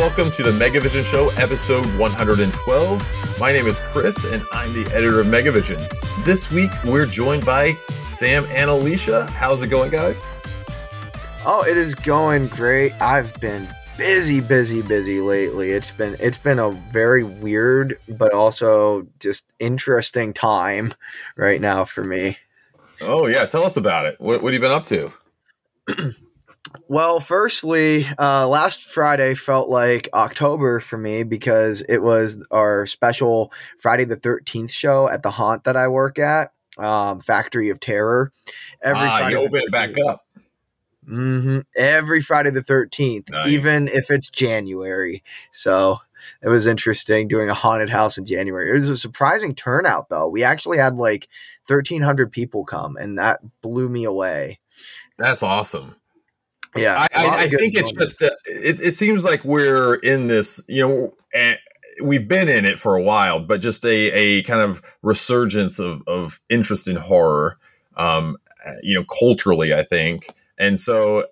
Welcome to the Megavision Show, episode 112. My name is Chris and I'm the editor of Megavisions. This week we're joined by Sam and Alicia. How's it going, guys? Oh, it is going great. I've been busy, busy, busy lately. It's been it's been a very weird but also just interesting time right now for me. Oh yeah, tell us about it. What, what have you been up to? Well, firstly, uh, last Friday felt like October for me because it was our special Friday the 13th show at the haunt that I work at, um, Factory of Terror. Every ah, Friday you open it back up. Mm-hmm. Every Friday the 13th, nice. even if it's January. So it was interesting doing a haunted house in January. It was a surprising turnout, though. We actually had like 1,300 people come, and that blew me away. That's awesome. Yeah, I, I, I think it's just uh, it, it seems like we're in this, you know, and we've been in it for a while, but just a a kind of resurgence of of interest in horror, um, you know, culturally, I think, and so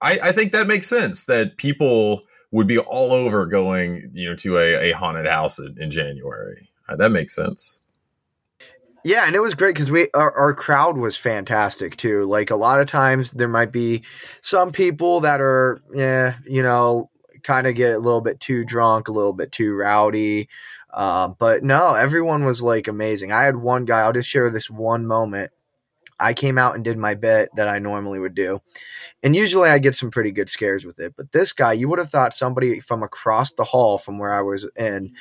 I, I think that makes sense that people would be all over going, you know, to a, a haunted house in, in January. Uh, that makes sense. Yeah, and it was great because we our, our, crowd was fantastic too. Like a lot of times there might be some people that are, yeah, you know, kind of get a little bit too drunk, a little bit too rowdy. Um, but no, everyone was like amazing. I had one guy. I'll just share this one moment. I came out and did my bit that I normally would do. And usually I get some pretty good scares with it. But this guy, you would have thought somebody from across the hall from where I was in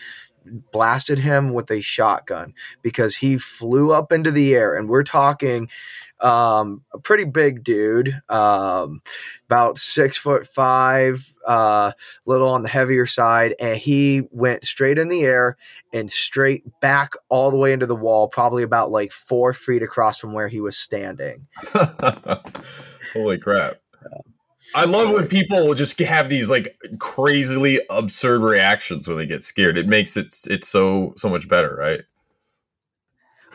blasted him with a shotgun because he flew up into the air. And we're talking um, a pretty big dude um, about six foot five a uh, little on the heavier side. And he went straight in the air and straight back all the way into the wall probably about like four feet across from where he was standing. Holy crap I love when people will just have these like crazily absurd reactions when they get scared. It makes it it's so so much better, right?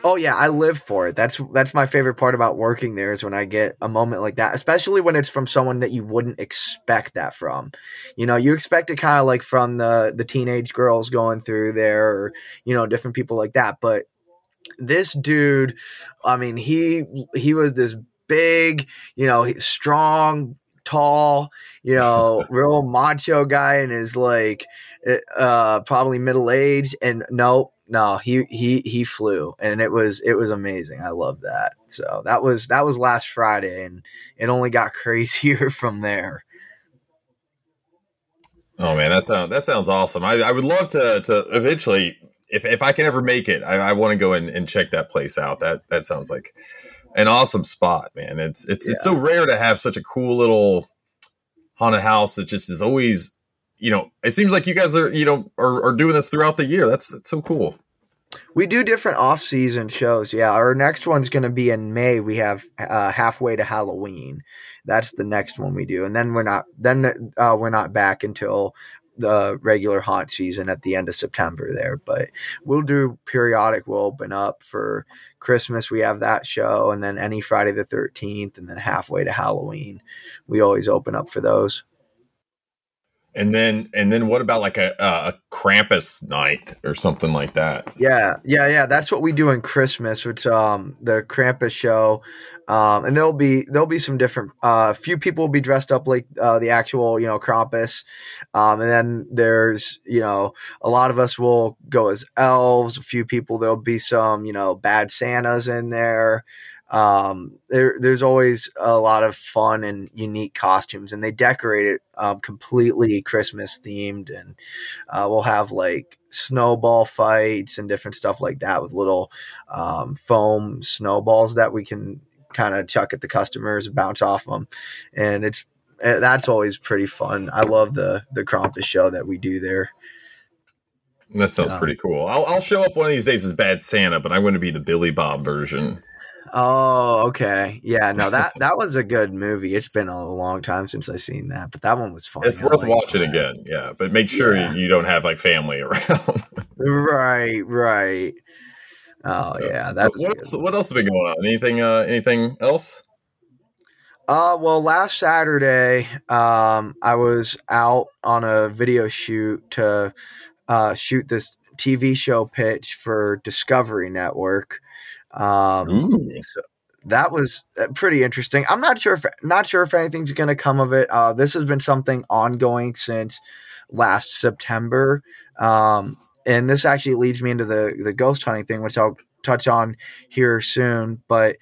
Oh yeah, I live for it. That's that's my favorite part about working there is when I get a moment like that, especially when it's from someone that you wouldn't expect that from. You know, you expect it kind of like from the the teenage girls going through there, or you know, different people like that. But this dude, I mean, he he was this big, you know, strong, tall, you know, real macho guy and is like eh, uh probably middle aged and no no he he he flew. And it was it was amazing. I love that. So that was that was last friday and it only got crazier from there. Oh man that sounds that sounds awesome. I, I would love to to eventually if, if i can ever make it i, I want to go and, and check that place out. That that sounds like an awesome spot, man. It's it's yeah. it's so rare to have such a cool little haunted house that just is always, you know, it seems like you guys are, you know, are, are doing this throughout the year. That's that's so cool. We do different off-season shows. Yeah, our next one's going to be in May. We have uh, halfway to Halloween. That's the next one we do, and then we're not. Then uh, we're not back until the regular haunt season at the end of September there. But we'll do periodic. We'll open up for Christmas. We have that show, and then any Friday the Thirteenth, and then halfway to Halloween, we always open up for those. And then, and then, what about like a a Krampus night or something like that? Yeah, yeah, yeah. That's what we do in Christmas. It's um the Krampus show, um, and there'll be there'll be some different. A uh, few people will be dressed up like uh, the actual you know Krampus, um, and then there's you know a lot of us will go as elves. A few people there'll be some you know bad Santas in there um, there, there's always a lot of fun and unique costumes, and they decorate it um, completely Christmas themed. And uh, we'll have like snowball fights and different stuff like that with little um, foam snowballs that we can kind of chuck at the customers, bounce off them, and it's eh, that's always pretty fun. I love the the Krampus show that we do there. That sounds pretty cool. I'll, I'll show up one of these days as Bad Santa, but I'm going to be the Billy Bob version. Oh, okay. Yeah, no, that that was a good movie. It's been a long time since I've seen that, but that one was fun. It's worth watching that. again. Yeah, but make sure yeah. you don't have like family around. right, right. Oh yeah, that's so what, else, what else has been going on? Anything? Uh, anything else? Uh, well, last Saturday, um, I was out on a video shoot to uh, shoot this TV show pitch for Discovery Network. Um, so that was uh, pretty interesting. I'm not sure if not sure if anything's going to come of it. Uh, this has been something ongoing since last September, um, and this actually leads me into the the ghost hunting thing, which I'll touch on here soon. But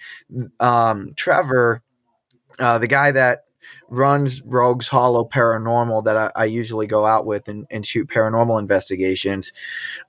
um, Trevor, uh, the guy that runs Rogues Hollow Paranormal that I, I usually go out with and, and shoot paranormal investigations.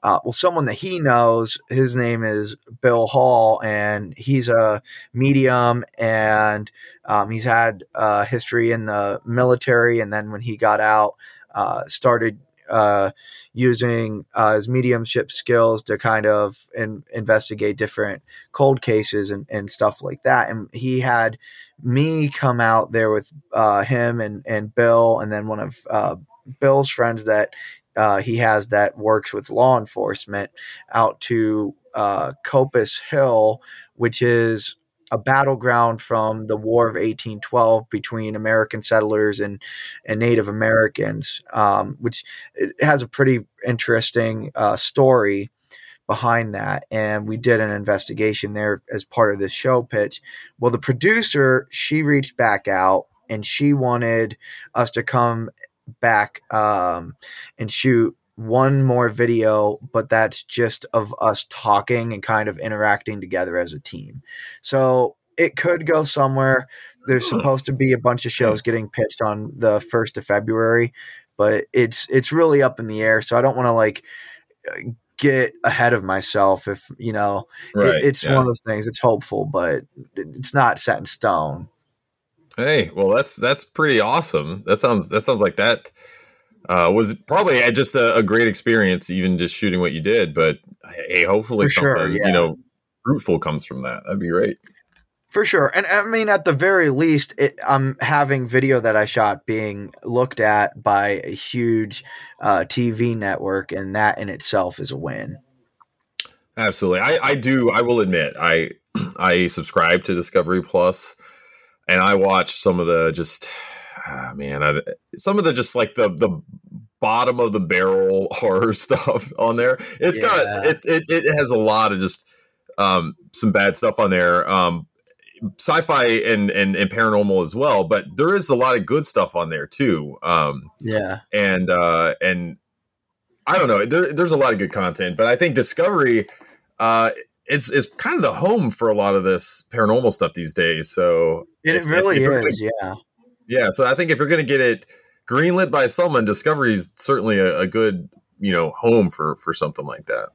Uh, well, someone that he knows, his name is Bill Hall, and he's a medium and um, he's had uh, history in the military. And then when he got out, uh, started uh, using uh, his mediumship skills to kind of in, investigate different cold cases and, and stuff like that. And he had me come out there with uh, him and, and Bill, and then one of uh, Bill's friends that uh, he has that works with law enforcement out to uh, Copus Hill, which is a battleground from the War of 1812 between American settlers and, and Native Americans, um, which has a pretty interesting uh, story behind that. And we did an investigation there as part of this show pitch. Well, the producer, she reached back out and she wanted us to come back um, and shoot one more video, but that's just of us talking and kind of interacting together as a team. So it could go somewhere. There's hmm. supposed to be a bunch of shows getting pitched on the first of February, but it's it's really up in the air. So I don't want to like get ahead of myself if you know right, it, it's yeah. one of those things. It's hopeful, but it's not set in stone. Hey, well, that's that's pretty awesome. That sounds that sounds like that uh, was probably just a, a, great experience, even just shooting what you did. But hey, hopefully For something sure, yeah. you know fruitful comes from that. That'd be great. For sure, and I mean, at the very least, it, I'm having video that I shot being looked at by a huge uh, TV network, and that in itself is a win. Absolutely, I, I do. I will admit, I I subscribe to Discovery Plus, and I watch some of the just ah, man, I, some of the just like the the bottom of the barrel horror stuff on there. It's yeah. got it, it. It has a lot of just um, some bad stuff on there. Um, sci-fi and, and and paranormal as well, but there is a lot of good stuff on there too. Um, yeah, and uh, and I don't know. There, there's a lot of good content, but I think Discovery. Uh, it's it's kind of the home for a lot of this paranormal stuff these days. So it, if, really if, is, yeah. Yeah, so I think if you're going to get it greenlit by someone, Discovery is certainly a, a, good you know home for for something like that.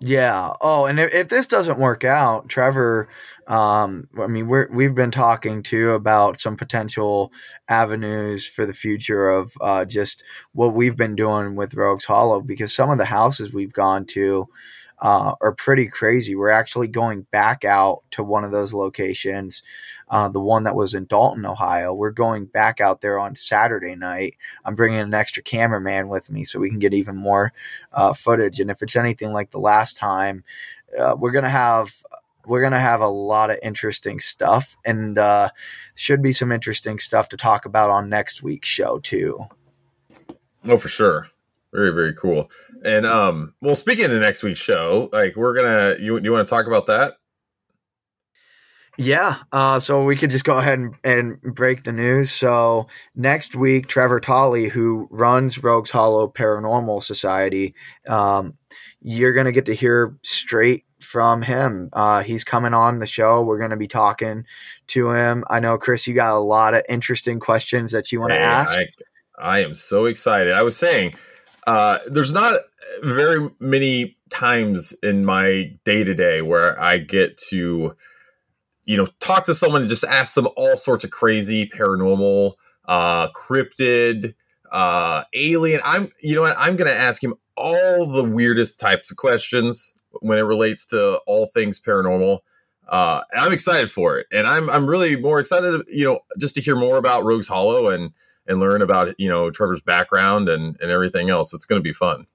Yeah. Oh, and if, if this doesn't work out, Trevor, um, I mean, we're we've been talking too about some potential avenues for the future of uh, just what we've been doing with Rogues Hollow because some of the houses we've gone to uh, are pretty crazy. We're actually going back out to one of those locations, uh, the one that was in Dalton, Ohio. We're going back out there on Saturday night. I'm bringing an extra cameraman with me so we can get even more uh, footage. And if it's anything like the last time, uh, we're gonna have we're gonna have a lot of interesting stuff, and uh, should be some interesting stuff to talk about on next week's show too. Oh, for sure. Very very cool. And um, well, speaking of next week's show, like we're gonna you you want to talk about that? Yeah. Uh, so we could just go ahead and, and break the news. So next week, Trevor Tolley, who runs Rogues Hollow Paranormal Society, um, you're gonna get to hear straight from him. Uh, he's coming on the show. We're going to be talking to him. I know, Chris, you got a lot of interesting questions that you want to ask. I, I, am so excited. I was saying, uh, there's not very many times in my day to day where I get to, you know, talk to someone and just ask them all sorts of crazy paranormal, uh, cryptid, uh, alien. I'm, you know what? I'm going to ask him all the weirdest types of questions when it relates to all things paranormal. Uh, I'm excited for it, and I'm I'm really more excited, you know, just to hear more about Rogues Hollow and and learn about you know Trevor's background and and everything else. It's going to be fun.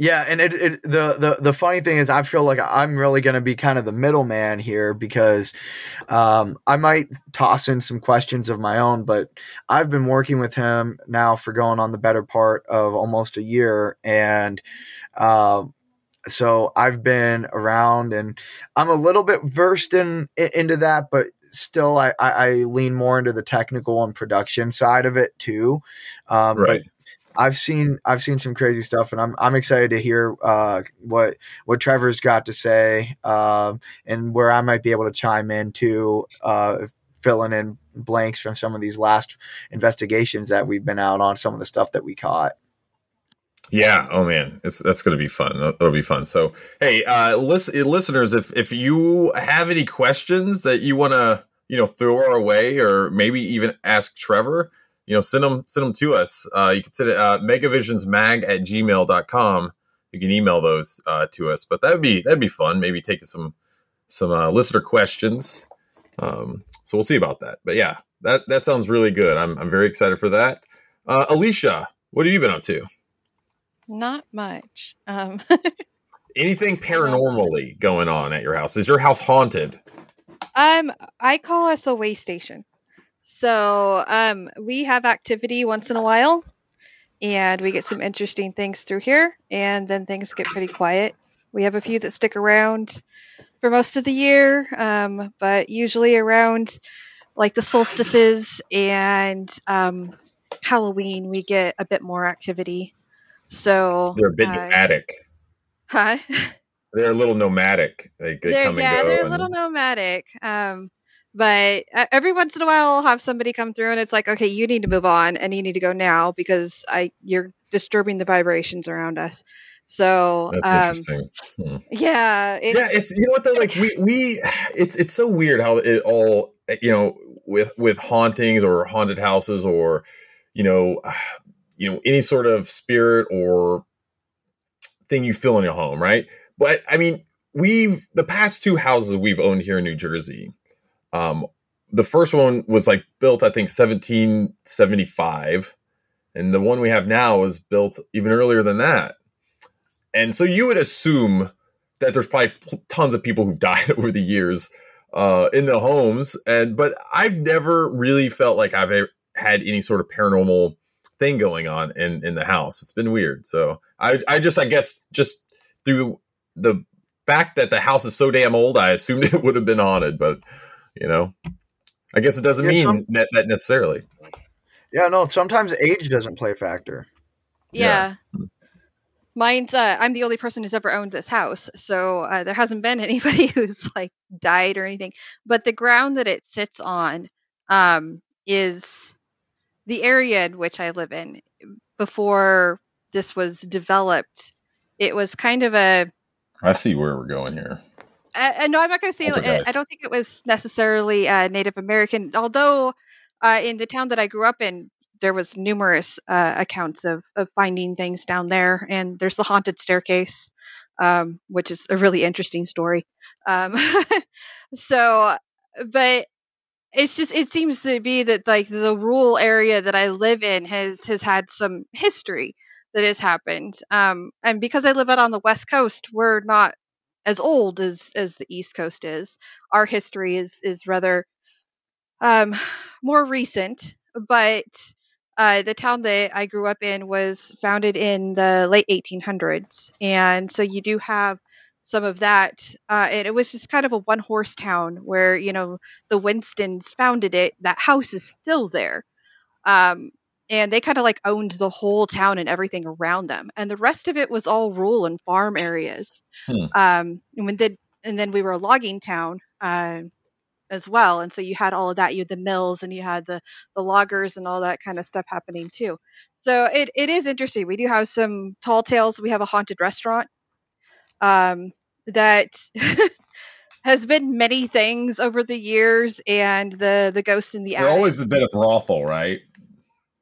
Yeah, and it, it the, the the funny thing is, I feel like I'm really going to be kind of the middleman here because um, I might toss in some questions of my own, but I've been working with him now for going on the better part of almost a year, and uh, so I've been around, and I'm a little bit versed in, in into that, but still I, I, I, lean more into the technical and production side of it too. Um, right. But I've seen I've seen some crazy stuff, and I'm I'm excited to hear uh, what what Trevor's got to say, uh, and where I might be able to chime in too, uh, filling in blanks from some of these last investigations that we've been out on, some of the stuff that we caught. Yeah. Oh man, it's that's to be fun. That'll be fun. So, hey, uh, listen, listeners, if if you have any questions that you want to you know throw our way, or maybe even ask Trevor, you know, send them send them to us. Uh, you can send it uh, megavisionsmag at gmail.com. You can email those uh, to us, but that'd be that'd be fun. Maybe taking some some uh, listener questions. Um, so we'll see about that. But yeah, that that sounds really good. I'm I'm very excited for that. Uh, Alicia, what have you been up to? Not much. Um, Anything paranormally going on at your house? Is your house haunted? Um, I call us a way station. So um, we have activity once in a while, and we get some interesting things through here, and then things get pretty quiet. We have a few that stick around for most of the year, um, but usually around like the solstices and um, Halloween, we get a bit more activity. So they're a bit uh, nomadic. Huh? They're a little nomadic. They, they they're, yeah, they're a little nomadic. Um, but every once in a while, I'll have somebody come through, and it's like, okay, you need to move on, and you need to go now because I you're disturbing the vibrations around us. So that's um, interesting. Hmm. Yeah, it's, yeah. It's you know what though, like we we it's it's so weird how it all you know with with hauntings or haunted houses or you know you know any sort of spirit or thing you feel in your home, right? But I mean, we've the past two houses we've owned here in New Jersey um, the first one was like built, I think, 1775, and the one we have now was built even earlier than that. And so you would assume that there's probably tons of people who've died over the years uh, in the homes, and but I've never really felt like I've had any sort of paranormal thing going on in in the house. It's been weird. So I I just I guess just through the fact that the house is so damn old, I assumed it would have been haunted, but you know? I guess it doesn't yeah, mean some, that, that necessarily. Yeah no sometimes age doesn't play a factor. Yeah, yeah. mine's uh, i'm the only person who's ever owned this house so uh, there hasn't been anybody who's like died or anything but the ground that it sits on um, is the area in which i live in. Before this was developed it was kind of a i see where we're going here uh, no, I'm not going to say. I don't think it was necessarily uh, Native American, although uh, in the town that I grew up in, there was numerous uh, accounts of, of finding things down there, and there's the haunted staircase, um, which is a really interesting story. Um, so, but it's just it seems to be that like the rural area that I live in has has had some history that has happened. Um, and because I live out on the west coast, we're not as old as as the East Coast is. Our history is is rather um, more recent, but uh, the town that I grew up in was founded in the late 1800s, and so you do have some of that. Uh, and it was just kind of a one horse town where you know the Winstons founded it. That house is still there. Um, and they kind of like owned the whole town and everything around them and the rest of it was all rural and farm areas. Hmm. um, and when did and then we were a logging town uh, as well and so you had all of that you had the mills and you had the the loggers and all that kind of stuff happening too. So it, it is interesting we do have some tall tales we have a haunted restaurant um, that has been many things over the years and the the ghosts in the There's always been a brothel right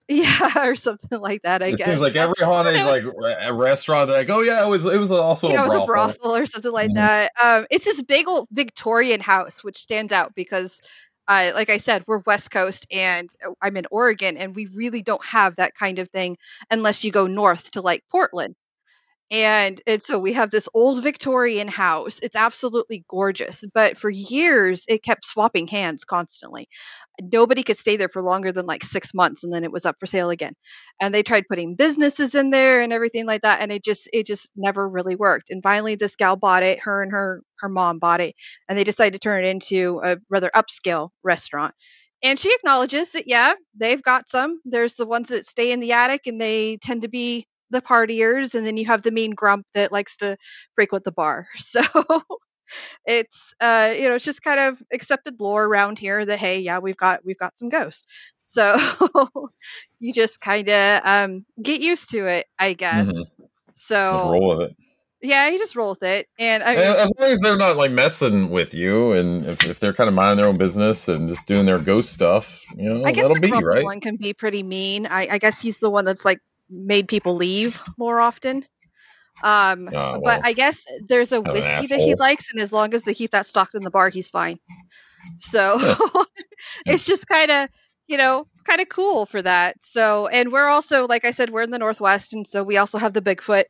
yeah, or something like that. I it guess seems like every haunted like a restaurant, they're like, oh yeah, it was it was also yeah, a, brothel. a brothel or something like mm-hmm. that. Um, it's this big old Victorian house, which stands out because, uh, like I said, we're West Coast and uh, I'm in Oregon, and we really don't have that kind of thing unless you go north to like Portland. And, and so we have this old Victorian house. It's absolutely gorgeous, but for years it kept swapping hands constantly. Nobody could stay there for longer than like six months, and then it was up for sale again. And they tried putting businesses in there and everything like that, and it just it just never really worked. And finally, this gal bought it. Her and her her mom bought it, and they decided to turn it into a rather upscale restaurant. And she acknowledges that yeah, they've got some. There's the ones that stay in the attic, and they tend to be the partiers and then you have the mean grump that likes to frequent the bar. So it's uh you know it's just kind of accepted lore around here that hey yeah we've got we've got some ghosts. So you just kind of um get used to it i guess. Mm-hmm. so roll with it. Yeah you just roll with it and I mean, as long as they're not like messing with you and if, if they're kind of minding their own business and just doing their ghost stuff you know I guess that'll the be right? one can be pretty mean. I, I guess he's the one that's like made people leave more often. Um, uh, well, but I guess there's a whiskey that he likes, and as long as they keep that stocked in the bar, he's fine. So it's just kind of, you know, kind of cool for that. So, and we're also, like I said, we're in the Northwest, and so we also have the Bigfoot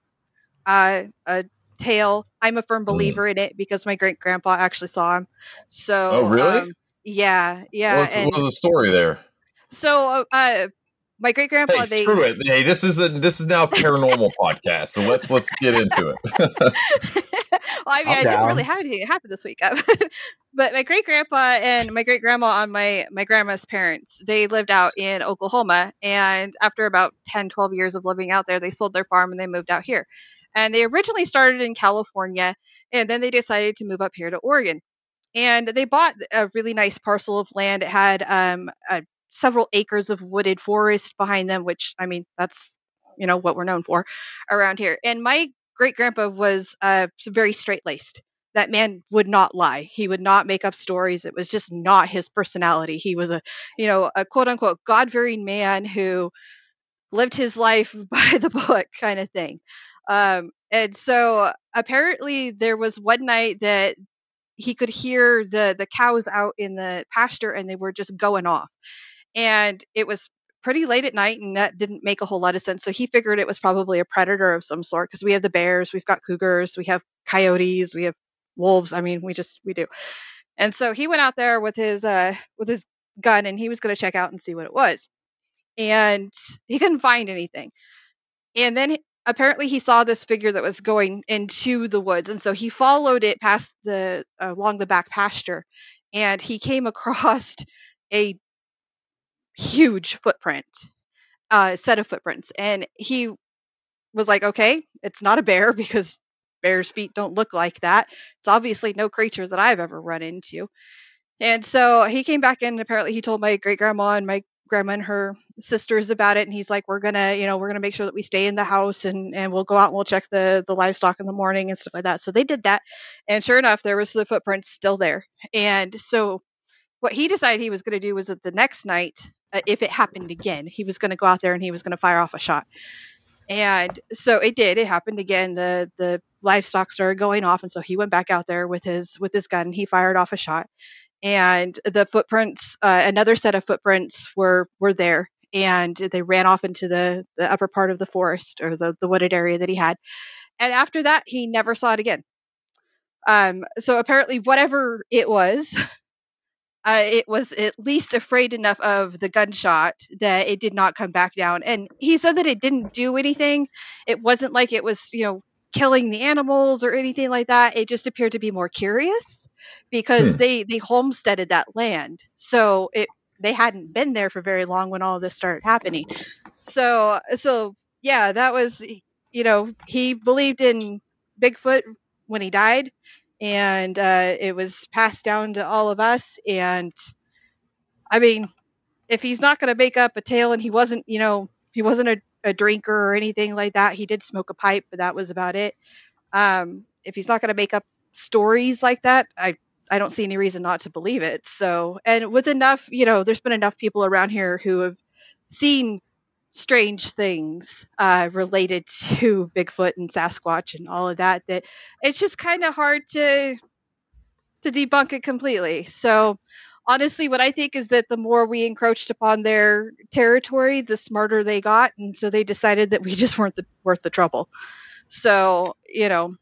uh, a tale. I'm a firm mm. believer mm. in it because my great grandpa actually saw him. So, oh, really? Um, yeah, yeah. What's, and, what was the story there? So, uh, my great grandpa. Hey, they, screw it. Hey, this is a, this is now a paranormal podcast, so let's let's get into it. well, I mean, I'm I down. didn't really have anything happen this week, but my great grandpa and my great grandma on my my grandma's parents, they lived out in Oklahoma, and after about 10, 12 years of living out there, they sold their farm and they moved out here. And they originally started in California, and then they decided to move up here to Oregon and they bought a really nice parcel of land. It had um, a several acres of wooded forest behind them, which I mean, that's you know what we're known for around here. And my great grandpa was uh, very straight laced. That man would not lie. He would not make up stories. It was just not his personality. He was a, you know, a quote unquote God fearing man who lived his life by the book kind of thing. Um, and so apparently there was one night that he could hear the the cows out in the pasture and they were just going off and it was pretty late at night and that didn't make a whole lot of sense so he figured it was probably a predator of some sort because we have the bears we've got cougars we have coyotes we have wolves i mean we just we do. And so he went out there with his uh with his gun and he was going to check out and see what it was and he couldn't find anything. And then apparently he saw this figure that was going into the woods and so he followed it past the uh, along the back pasture and he came across a huge footprint, uh, set of footprints. And he was like, okay, it's not a bear because bear's feet don't look like that. It's obviously no creature that I've ever run into. And so he came back in and apparently he told my great grandma and my grandma and her sisters about it and he's like we're gonna you know we're gonna make sure that we stay in the house and and we'll go out and we'll check the the livestock in the morning and stuff like that so they did that and sure enough there was the footprints still there and so what he decided he was to do was that the next night uh, if it happened again. He was going to go out there and he was going to fire off a shot. And so it did. It happened again. The the livestock started going off, and so he went back out there with his with his gun. He fired off a shot, and the footprints, uh, another set of footprints, were were there, and they ran off into the the upper part of the forest or the the wooded area that he had. And after that, he never saw it again. Um, so apparently, whatever it was, uh, it was at least afraid enough of the gunshot that it did not come back down. And he said that it didn't do anything. It wasn't like it was, you know, killing the animals or anything like that. It just appeared to be more curious because hmm. they they homesteaded that land, so it they hadn't been there for very long when all this started happening. So so yeah, that was you know he believed in Bigfoot when he died and uh, it was passed down to all of us. And I mean, if he's not going to make up a tale, and he wasn't, you know, he wasn't a, a, drinker or anything like that. He did smoke a pipe, but that was about it. Um, if he's not going to make up stories like that, I I don't see any reason not to believe it. So, and with enough, you know, there's been enough people around here who have seen strange things uh, related to Bigfoot and Sasquatch and all of that that it's just kind of hard to to debunk it completely. So honestly, what I think is that the more we encroached upon their territory, the smarter they got, and so they decided that we just weren't the, worth the trouble. So you know.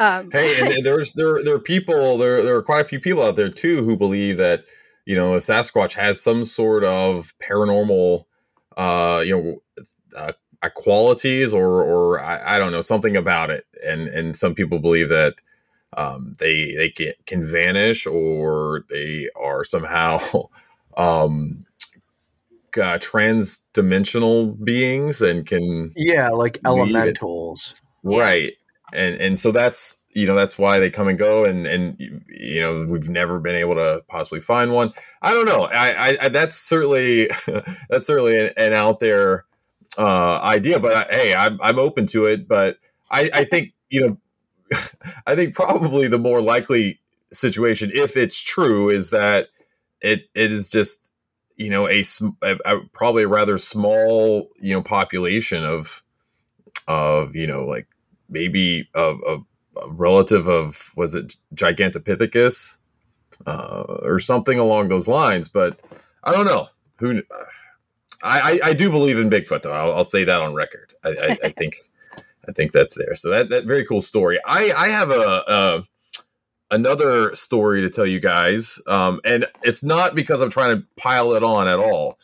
Um, hey, and there's there there are people there there are quite a few people out there too who believe that you know Sasquatch has some sort of paranormal uh you know uh, qualities or or I, I, don't know something about it. And and some people believe that um, they they can, can vanish or they are somehow um, uh, trans-dimensional beings and can yeah like elementals. Right and and so that's you know that's why they come and go and and you know we've never been able to possibly find one. I don't know. I i, I that's certainly that's certainly an, an out there uh idea but I, hey i'm i'm open to it. But i i think you know i think probably the more likely situation if it's true is that it it is just you know a, a, a, probably a rather small you know population of of you know like maybe a, a, a relative of was it gigantopithecus? Uh, or something along those lines but i don't know. Who I, I, I do believe in bigfoot though. I'll, I'll say that on record. I, I, I think i think that's there. So that that very cool story. I i have a, a another story to tell you guys, um, and it's not because I'm trying to pile it on at all.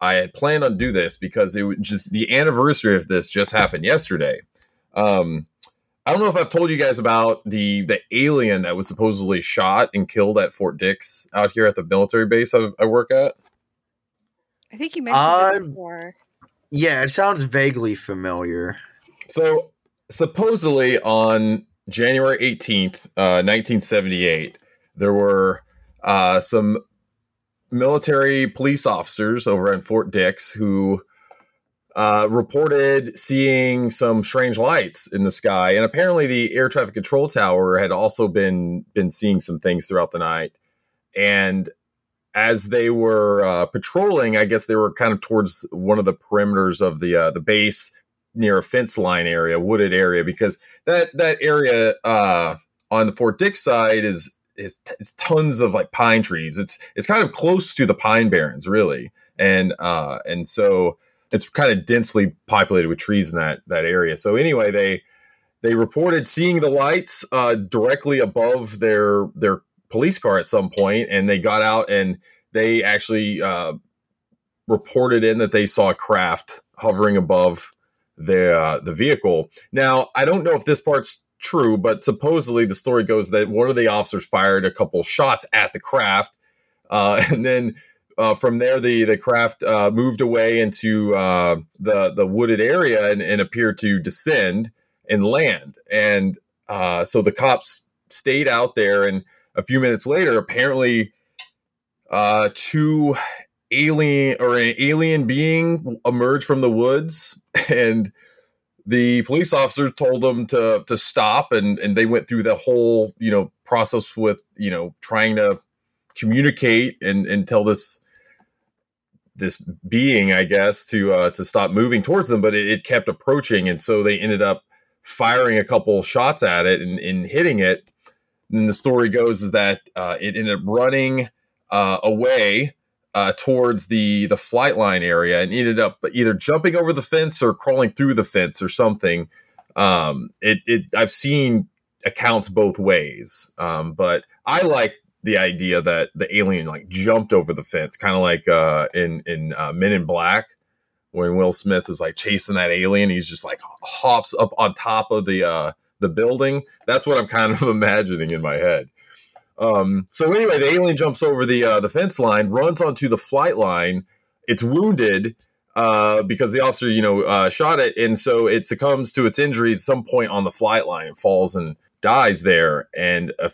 I had planned on do this because it was just the anniversary of this just happened yesterday. Um, I don't know if I've told you guys about the the alien that was supposedly shot and killed at Fort Dix out here at the military base I, I work at. I think you mentioned uh, it before. Yeah, it sounds vaguely familiar. So supposedly on January 18th, uh, 1978, there were uh, some military police officers over at Fort Dix who uh, reported seeing some strange lights in the sky, and apparently the air traffic control tower had also been been seeing some things throughout the night. And as they were uh, patrolling, I guess they were kind of towards one of the perimeters of the uh, the base near a fence line area, wooded area, because that that area uh, on the Fort Dix side is is it's tons of like pine trees. It's it's kind of close to the pine barrens, really, and uh, and so it's kind of densely populated with trees in that that area. So anyway, they they reported seeing the lights uh, directly above their their police car at some point, and they got out and they actually uh, reported in that they saw a craft hovering above the uh, the vehicle. Now, I don't know if this part's true, but supposedly the story goes that one of the officers fired a couple shots at the craft, uh, and then uh, from there the the craft uh, moved away into uh, the the wooded area and, and, appeared to descend and land. And uh, so the cops stayed out there, and a few minutes later, apparently, two alien or an alien being emerged from the woods and the police officer told them to to stop and and they went through the whole you know process with you know trying to communicate and and tell this this being i guess to uh to stop moving towards them but it, it kept approaching and so they ended up firing a couple shots at it and, and hitting it and the story goes is that uh, it ended up running uh, away uh, towards the the flight line area and ended up either jumping over the fence or crawling through the fence or something. Um, it, it I've seen accounts both ways, um, but I like the idea that the alien like jumped over the fence, kind of like uh, in in uh, Men in Black when Will Smith is like chasing that alien. He's just like hops up on top of the uh, the building. That's what I'm kind of imagining in my head. Um, so anyway, the alien jumps over the uh, the fence line, runs onto the flight line. It's wounded uh, because the officer, you know, uh, shot it, and so it succumbs to its injuries some point on the flight line and falls and dies there. And a,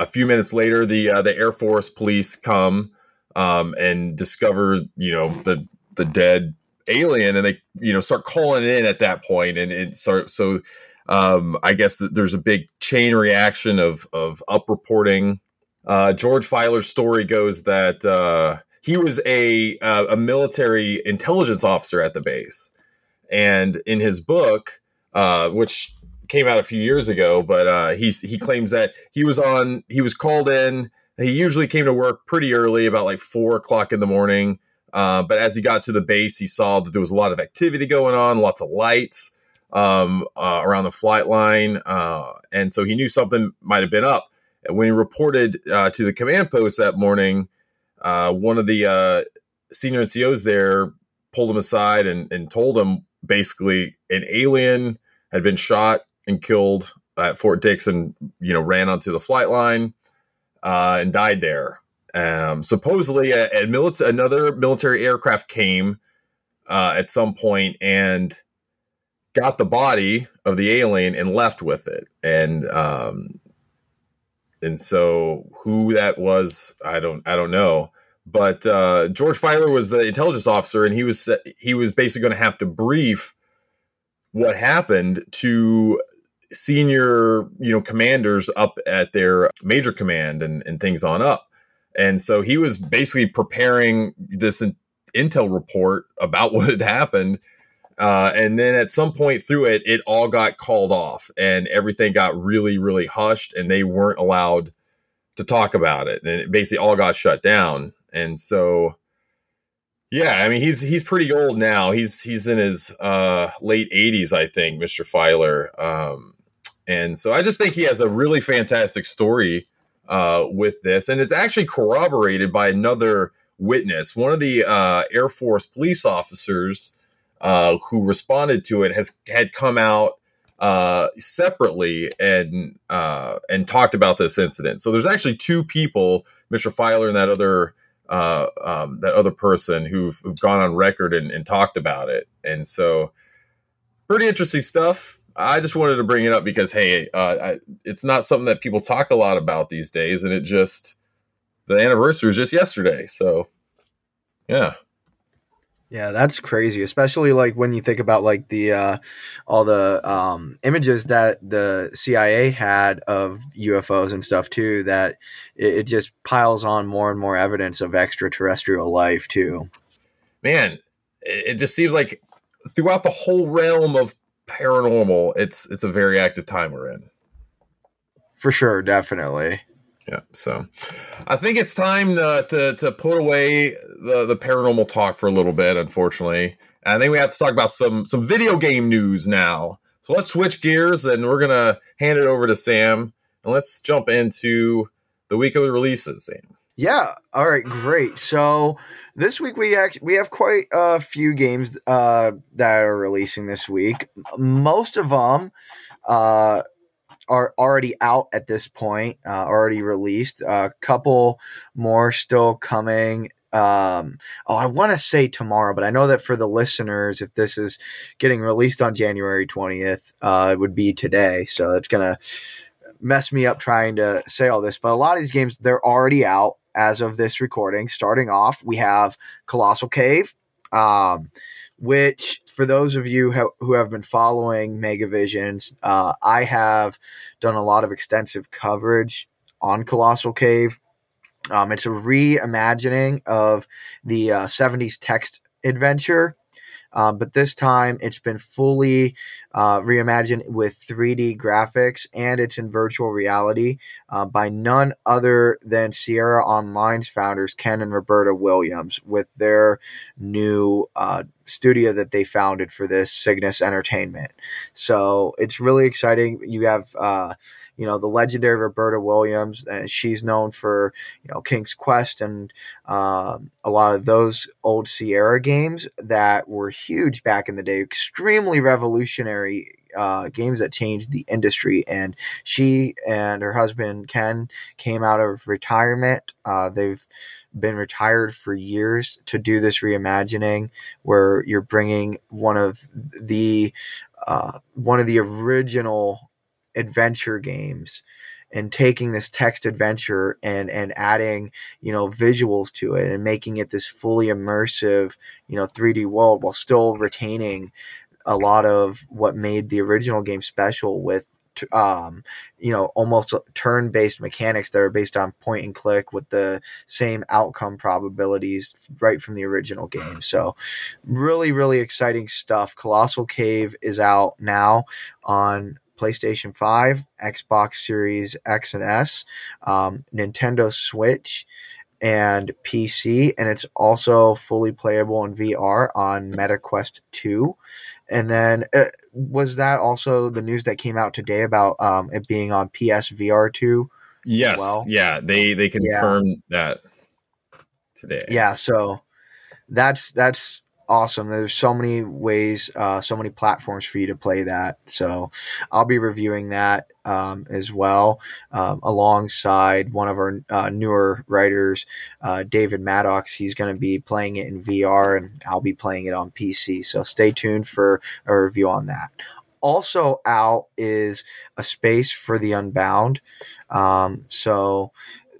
a few minutes later, the uh, the Air Force police come um, and discover, you know, the the dead alien, and they you know start calling in at that point, and it start so um, I guess that there's a big chain reaction of of up reporting. Uh, George Filer's story goes that uh, he was a uh, a military intelligence officer at the base, and in his book, uh, which came out a few years ago, but uh, he's he claims that he was on he was called in. He usually came to work pretty early, about like four o'clock in the morning. Uh, but as he got to the base, he saw that there was a lot of activity going on, lots of lights um, uh, around the flight line, uh, and so he knew something might have been up. And when he reported uh, to the command post that morning, uh, one of the senior NCOs there pulled him aside and, and told him basically an alien had been shot and killed at Fort Dix and you know ran onto the flight line uh, and died there. Um, supposedly, a, a another military aircraft came uh, at some point and got the body of the alien and left with it. And um, and so who that was, I don't I don't know. But uh, George Filer was the intelligence officer, and he was he was basically going to have to brief what happened to senior you know commanders up at their major command and, and things on up. And so he was basically preparing this in, intel report about what had happened. Uh, and then at some point through it it all got called off and everything got really really hushed and they weren't allowed to talk about it. And it basically all got shut down. And so yeah i mean he's he's pretty old now. He's he's in his uh, late 80s i think mr filer um, and so I just think he has a really fantastic story uh, with this. And it's actually corroborated by another witness. One of the uh, Air Force police officers uh, who responded to it has had come out uh, separately and uh, and talked about this incident. So there's actually two people, Mr. Filer and that other uh, um, that other person who've, who've gone on record and, and talked about it. And so pretty interesting stuff. I just wanted to bring it up because hey, uh, I, it's not something that people talk a lot about these days, and it just the anniversary was just yesterday. So, yeah, yeah, that's crazy, especially like when you think about like the uh, all the um, images that the CIA had of UFOs and stuff too. That it, it just piles on more and more evidence of extraterrestrial life too. Man, it just seems like throughout the whole realm of paranormal, it's it's a very active time we're in. For sure, definitely. Yeah, so I think it's time to, to, to put away the, the paranormal talk for a little bit. Unfortunately, and I think we have to talk about some some video game news now. So let's switch gears, and we're gonna hand it over to Sam, and let's jump into the weekly releases. Sam. Yeah. All right. Great. So this week we act- we have quite a few games uh, that are releasing this week. Most of them uh, are already out at this point, uh, already released. A couple more still coming. Um, oh, I want to say tomorrow, but I know that for the listeners, if this is getting released on January 20th, uh, it would be today. So it's going to mess me up trying to say all this. But a lot of these games, they're already out as of this recording. Starting off, we have Colossal Cave, um, which for those of you ha- who have been following Megavisions, uh, I have done a lot of extensive coverage on Colossal Cave. Um, it's a reimagining of the uh, 70s text adventure um, but this time it's been fully uh, reimagined with 3D graphics and it's in virtual reality uh, by none other than Sierra Online's founders, Ken and Roberta Williams, with their new uh, studio that they founded for this, Cygnus Entertainment. So it's really exciting. You have uh, you know the legendary Roberta Williams. and she's known for you know King's Quest and um, a lot of those old Sierra games that were huge back in the day, extremely revolutionary uh, games that changed the industry. And she and her husband Ken came out of retirement. Uh, they've been retired for years to do this reimagining, where you're bringing one of the uh, one of the original adventure games and taking this text adventure and and adding you know visuals to it and making it this fully immersive you know 3D world while still retaining a lot of what made the original game special with um, you know, almost turn based mechanics that are based on point and click with the same outcome probabilities right from the original game. So, really, really exciting stuff. Colossal Cave is out now on PlayStation 5, Xbox Series X and S, um, Nintendo Switch, and PC. And it's also fully playable in VR on MetaQuest 2. And then uh, was that also the news that came out today about um, it being on PSVR two? Yes, well? yeah, they they confirmed yeah. that today. Yeah, so that's that's awesome. There's so many ways, uh, so many platforms for you to play that. So I'll be reviewing that um, as well, um, alongside one of our uh, newer writers, uh, David Maddox. He's going to be playing it in VR, and I'll be playing it on PC. So stay tuned for a review on that. Also out is a space for the Unbound. Um, so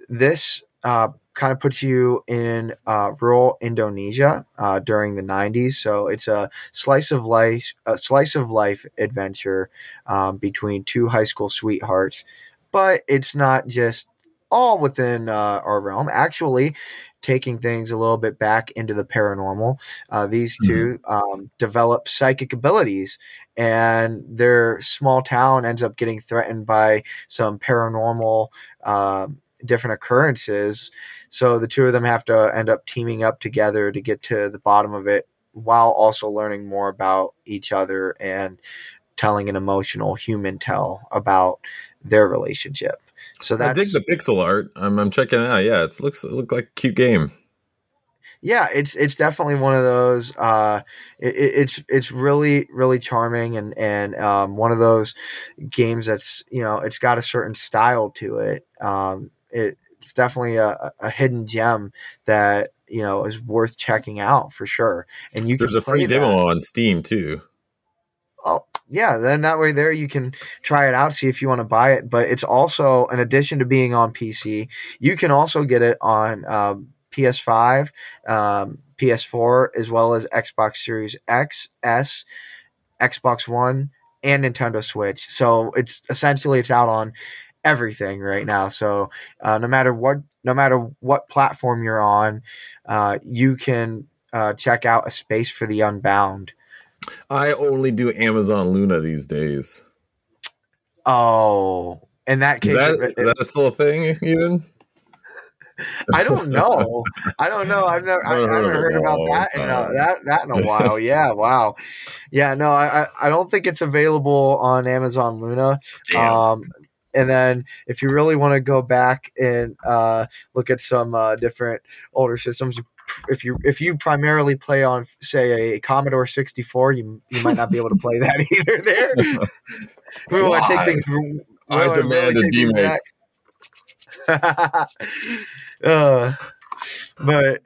this uh, kind of puts you in uh, rural Indonesia uh, during the 90s. So it's a slice of life, a slice of life adventure um, between two high school sweethearts. But it's not just all within uh, our realm. Actually, taking things a little bit back into the paranormal, uh, these mm-hmm. 2 um, develop psychic abilities, and their small town ends up getting threatened by some paranormal. Um, different occurrences. So the two of them have to end up teaming up together to get to the bottom of it while also learning more about each other and telling an emotional human tell about their relationship. So that's, I dig the pixel art. I'm, I'm checking it out. Yeah, it looks it look like a cute game. Yeah, it's it's definitely one of those. Uh, it, it's it's really really charming and and um, one of those games that's you know it's got a certain style to it. Um, it, it's definitely a, a hidden gem that you know is worth checking out for sure. And you there's a free demo that. on Steam too. Oh yeah, then that way there you can try it out, see if you want to buy it. But it's also in addition to being on PC, you can also get it on uh, PS5, um, PS4, as well as Xbox Series X, S, Xbox One, and Nintendo Switch. So it's essentially it's out on everything right now. So uh, no matter what, no matter what platform you're on, uh, you can uh, check out a space for the unbound. I only do Amazon Luna these days. Oh, in that case, is that, it, is that still a thing even? I don't know. I don't know. I've never. I, I haven't heard about that in a, that that in a while. Yeah. Wow. Yeah. No. I I don't think it's available on Amazon Luna. Damn. Um, and then if you really want to go back and uh, look at some uh, different older systems, if you if you primarily play on say a Commodore 64, you you might not be able to play that either. There, we want to take things. I demand really a demake. uh, but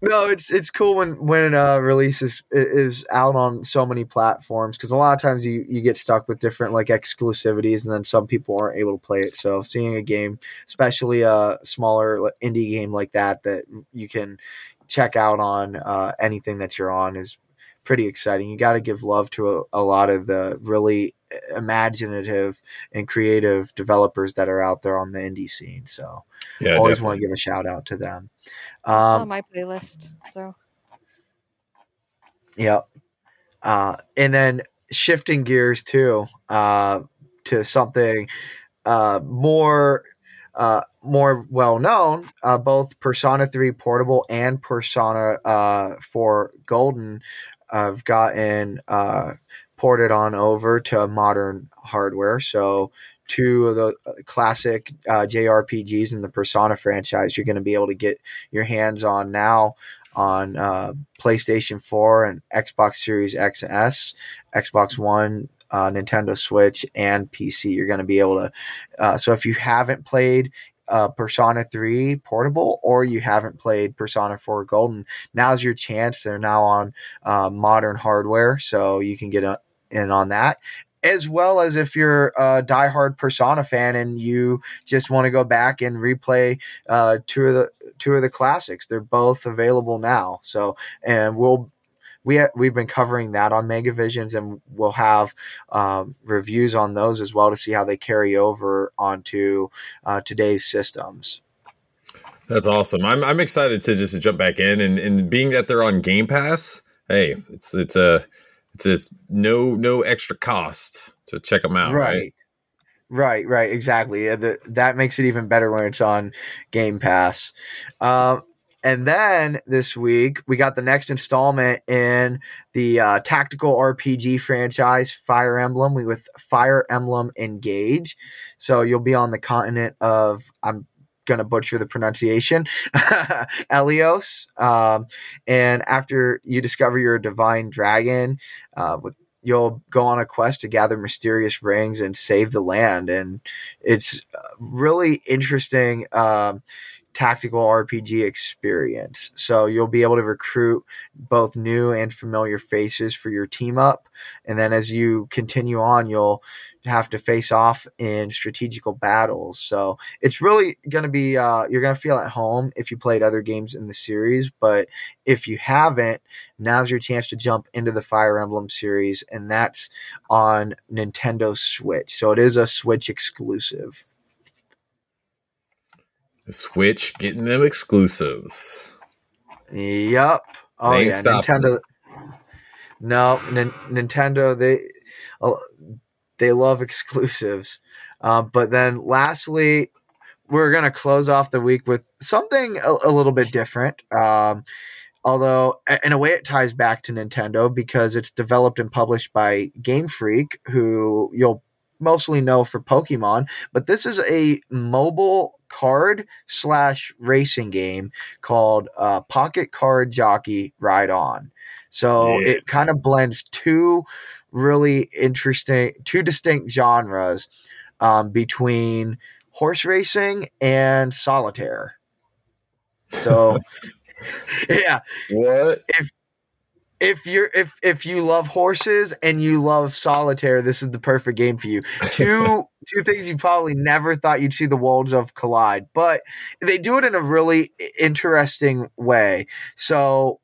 no, it's it's cool when when uh, release is is out on so many platforms because a lot of times you you get stuck with different like exclusivities and then some people aren't able to play it. So seeing a game, especially a smaller indie game like that that you can check out on uh, anything that you're on is pretty exciting. You got to give love to a, a lot of the really imaginative and creative developers that are out there on the indie scene. So yeah, always want to give a shout out to them. Um, on my playlist. So, yep. Uh, and then shifting gears too uh, to something uh, more uh, more well known. Uh, both Persona Three Portable and Persona uh, Four Golden have gotten uh, ported on over to modern hardware. So two of the uh, classic uh, JRPGs in the Persona franchise you're going to be able to get your hands on now on uh, PlayStation 4 and Xbox Series X and S, Xbox One, uh, Nintendo Switch, and PC. You're going to be able to. Uh, so if you haven't played uh, Persona 3 Portable or you haven't played Persona 4 Golden, now's your chance. They're now on uh, modern hardware, so you can get a, in on that as well as if you're a diehard Persona fan and you just want to go back and replay uh, two of the two of the classics. They're both available now. So, and we'll we ha- we've been covering that on Megavisions, and we'll have um, reviews on those as well to see how they carry over onto uh, today's systems. That's awesome. I'm I'm excited to just jump back in and, and being that they're on Game Pass. Hey, it's it's a it's just no no extra cost to check them out, right? Right, right, right exactly. the, that makes it even better when it's on Game Pass. Uh, And then this week, we got the next installment in the uh, tactical RPG franchise, Fire Emblem, we with Fire Emblem Engage. So you'll be on the continent of, I'm going to butcher the pronunciation, Elyos. Um, and after you discover your divine dragon, uh, with you'll go on a quest to gather mysterious rings and save the land. And it's really interesting. Um, tactical RPG experience. So you'll be able to recruit both new and familiar faces for your team up. And then as you continue on, you'll have to face off in strategical battles. So it's really going to be, uh, you're going to feel at home if you played other games in the series. But if you haven't, now's your chance to jump into the Fire Emblem series. And that's on Nintendo Switch. So it is a Switch exclusive. Switch getting them exclusives. Yep. Oh yeah, Nintendo. No, N- Nintendo they uh, they love exclusives. Uh, but then lastly, we're gonna close off the week with something a, a little bit different. Um, although in a way it ties back to Nintendo because it's developed and published by Game Freak, who you'll mostly know for Pokemon, but this is a mobile card slash racing game called uh, Pocket Card Jockey Ride On. So yeah. it kind of blends two really interesting, two distinct genres um, between horse racing and solitaire. So, yeah. What? If if you're if if you love horses and you love solitaire, this is the perfect game for you. Two two things you probably never thought you'd see the worlds of collide, but they do it in a really interesting way. So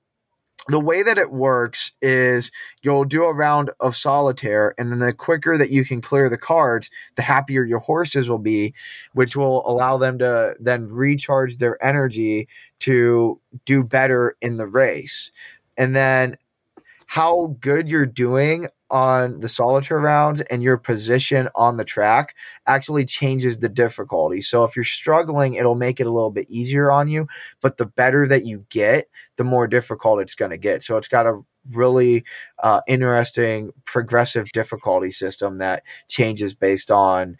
the way that it works is you'll do a round of solitaire, and then the quicker that you can clear the cards, the happier your horses will be, which will allow them to then recharge their energy to do better in the race. And then how good you're doing on the solitaire rounds and your position on the track actually changes the difficulty. So if you're struggling, it'll make it a little bit easier on you, but the better that you get, the more difficult it's going to get. So it's got a really uh, interesting progressive difficulty system that changes based on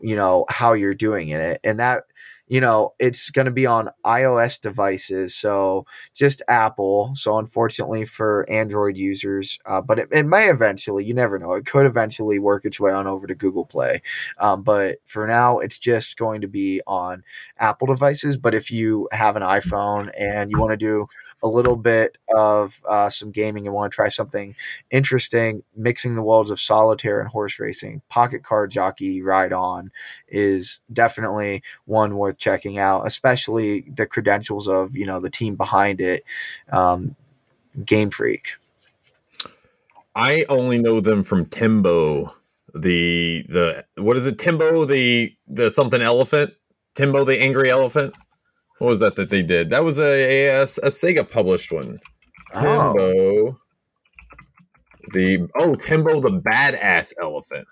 you know how you're doing in it and that you know, it's going to be on iOS devices, so just Apple. So unfortunately for Android users, uh, but it, it, may eventually. You never know. It could eventually work its way on over to Google Play. Um, but for now, it's just going to be on Apple devices. But if you have an iPhone and you want to do a little bit of uh, some gaming and want to try something interesting, mixing the worlds of solitaire and horse racing, Pocket Card Jockey Ride On is definitely one worth checking out, especially the credentials of you know the team behind it, um, Game Freak. I only know them from Tembo, the the what is it? Tembo the the something elephant. Tembo the angry elephant. What was that that they did? That was a a, a, Sega published one. Tembo. Oh. The oh Tembo the badass elephant.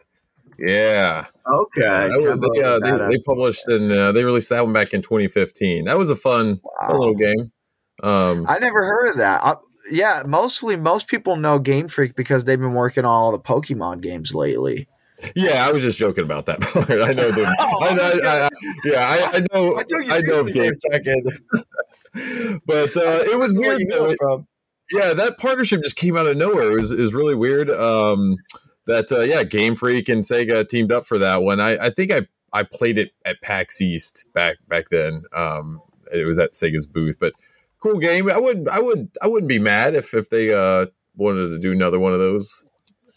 Yeah. Okay. Was, they, uh, they, they, published and uh, they released that one back in 2015. That was a fun, wow. fun little game. Um, I never heard of that. I, yeah, mostly most people know Game Freak because they've been working on all the Pokemon games lately. Yeah, I was just joking about that part. I know the. oh, I know, I, I, yeah, I, I know. I, took you I know for a second. but uh, it was weird though. Yeah, that partnership just came out of nowhere. It was is really weird. Um, that uh, yeah, Game Freak and Sega teamed up for that one. I, I think I I played it at PAX East back back then. Um, it was at Sega's booth, but cool game. I would I would I wouldn't be mad if if they uh, wanted to do another one of those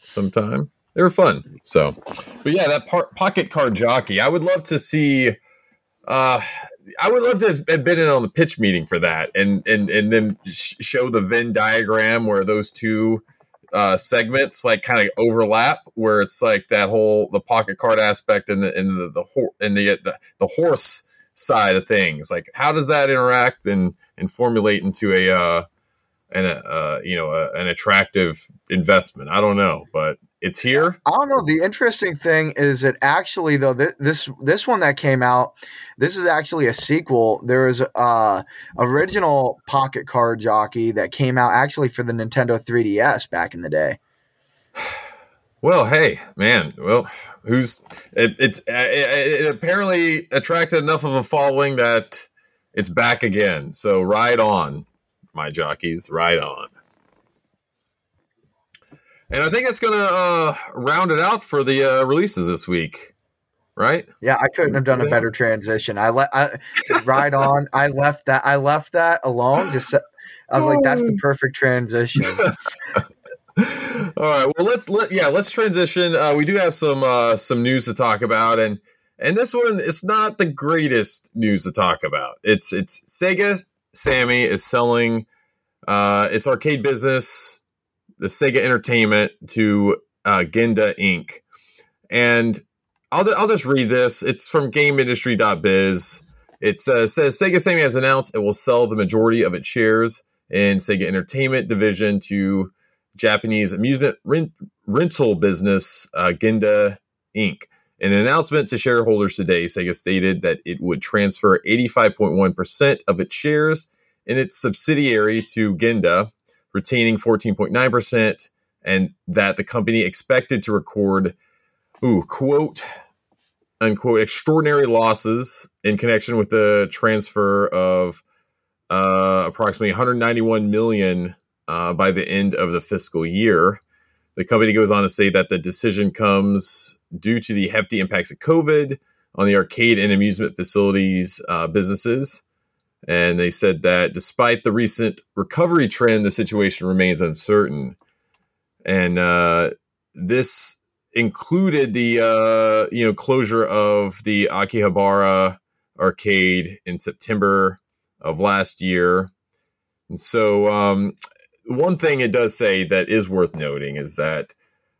sometime they were fun. So, but yeah, that par- pocket card jockey. I would love to see. Uh, I would love to have been in on the pitch meeting for that, and and and then sh- show the Venn diagram where those two uh, segments like kind of overlap, where it's like that whole the pocket card aspect and the and the the, ho- and the, the the horse side of things. Like, how does that interact and and formulate into a uh, an uh, you know a, an attractive investment? I don't know, but it's here. I don't know. The interesting thing is that actually, though, th- this this one that came out, this is actually a sequel. There is a uh, original Pocket Card Jockey that came out actually for the Nintendo 3DS back in the day. Well, hey, man. Well, who's it? It's it, it apparently attracted enough of a following that it's back again. So ride on, my jockeys, ride on. And I think that's going to uh, round it out for the uh, releases this week, right? Yeah, I couldn't have done a better transition. I let I ride on. I left that. I left that alone. Just I was like, that's the perfect transition. All right. Well, let's let yeah, let's transition. Uh, we do have some uh, some news to talk about, and and this one it's not the greatest news to talk about. It's it's Sega Sammy is selling uh, its arcade business, the Sega Entertainment, to uh, Genda Inc. And I'll I'll just read this. It's from GameIndustry.biz. It says, says Sega Sammy has announced it will sell the majority of its shares in Sega Entertainment division to Japanese amusement rent, rental business uh, Genda Inc. In an announcement to shareholders today, Sega stated that it would transfer 85.1% of its shares in its subsidiary to Genda, retaining 14.9%, and that the company expected to record, ooh, quote, unquote, extraordinary losses in connection with the transfer of uh, approximately 191 million uh, by the end of the fiscal year. The company goes on to say that the decision comes due to the hefty impacts of COVID on the arcade and amusement facilities uh, businesses. And they said that despite the recent recovery trend, the situation remains uncertain. And uh, this included the uh, you know closure of the Akihabara arcade in September of last year. And so um, one thing it does say that is worth noting is that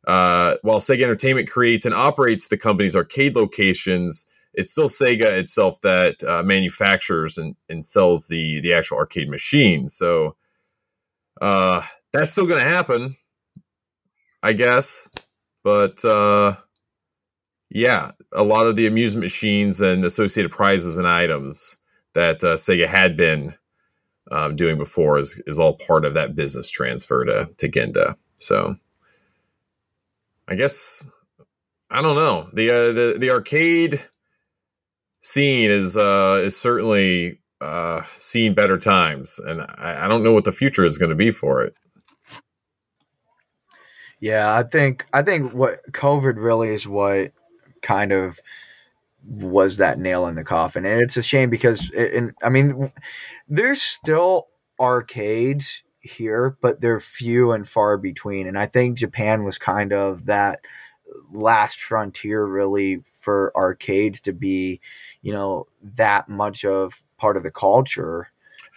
uh, while Sega Entertainment creates and operates the company's arcade locations, it's still Sega itself that uh, manufactures and, and sells the the actual arcade machine. So uh, that's still going to happen, I guess. But uh, yeah, a lot of the amusement machines and associated prizes and items that uh, Sega had been um, doing before is is all part of that business transfer to to Genda. So I guess I don't know the uh, the the arcade scene is uh, is certainly uh, seen better times, and I, I don't know what the future is going to be for it. Yeah, I think I think what COVID really is what kind of was that nail in the coffin, and it's a shame because, it, and I mean, there's still arcades here, but they're few and far between, and I think Japan was kind of that last frontier really for arcades to be, you know, that much of part of the culture.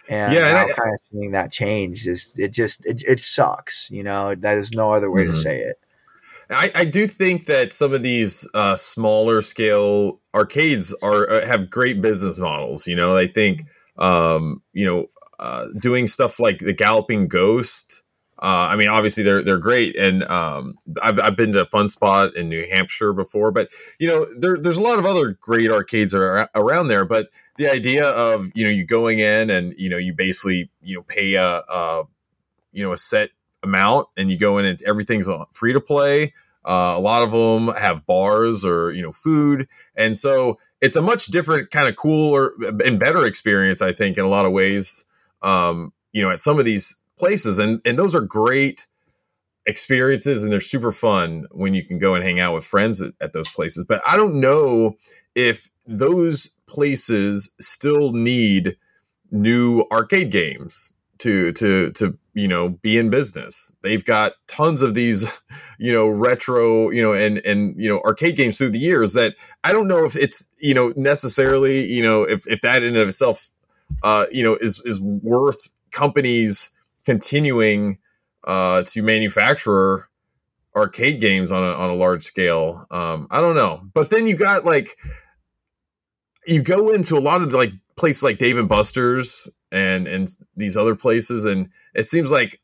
And yeah, and I, kind of seeing that change is it just it, it sucks, you know. That is no other way mm-hmm. to say it. I, I do think that some of these uh, smaller scale arcades are uh, have great business models. You know, I think um, you know uh, doing stuff like the Galloping Ghost. Uh, I mean, obviously they're they're great, and um, I've I've been to Fun Spot in New Hampshire before, but you know there there's a lot of other great arcades around there. But the idea of you know you going in and you know you basically you know pay a, a you know a set amount and you go in and everything's free to play. Uh, a lot of them have bars or you know food, and so it's a much different kind of cooler and better experience, I think, in a lot of ways. Um, you know, at some of these places, and and those are great experiences, and they're super fun when you can go and hang out with friends at, at those places. But I don't know if those places still need new arcade games to to to you know be in business they've got tons of these you know retro you know and and you know arcade games through the years that i don't know if it's you know necessarily you know if if that in and of itself uh you know is is worth companies continuing uh to manufacture arcade games on a on a large scale um i don't know. But then you got like you go into a lot of like places like Dave and Buster's and and these other places and it seems like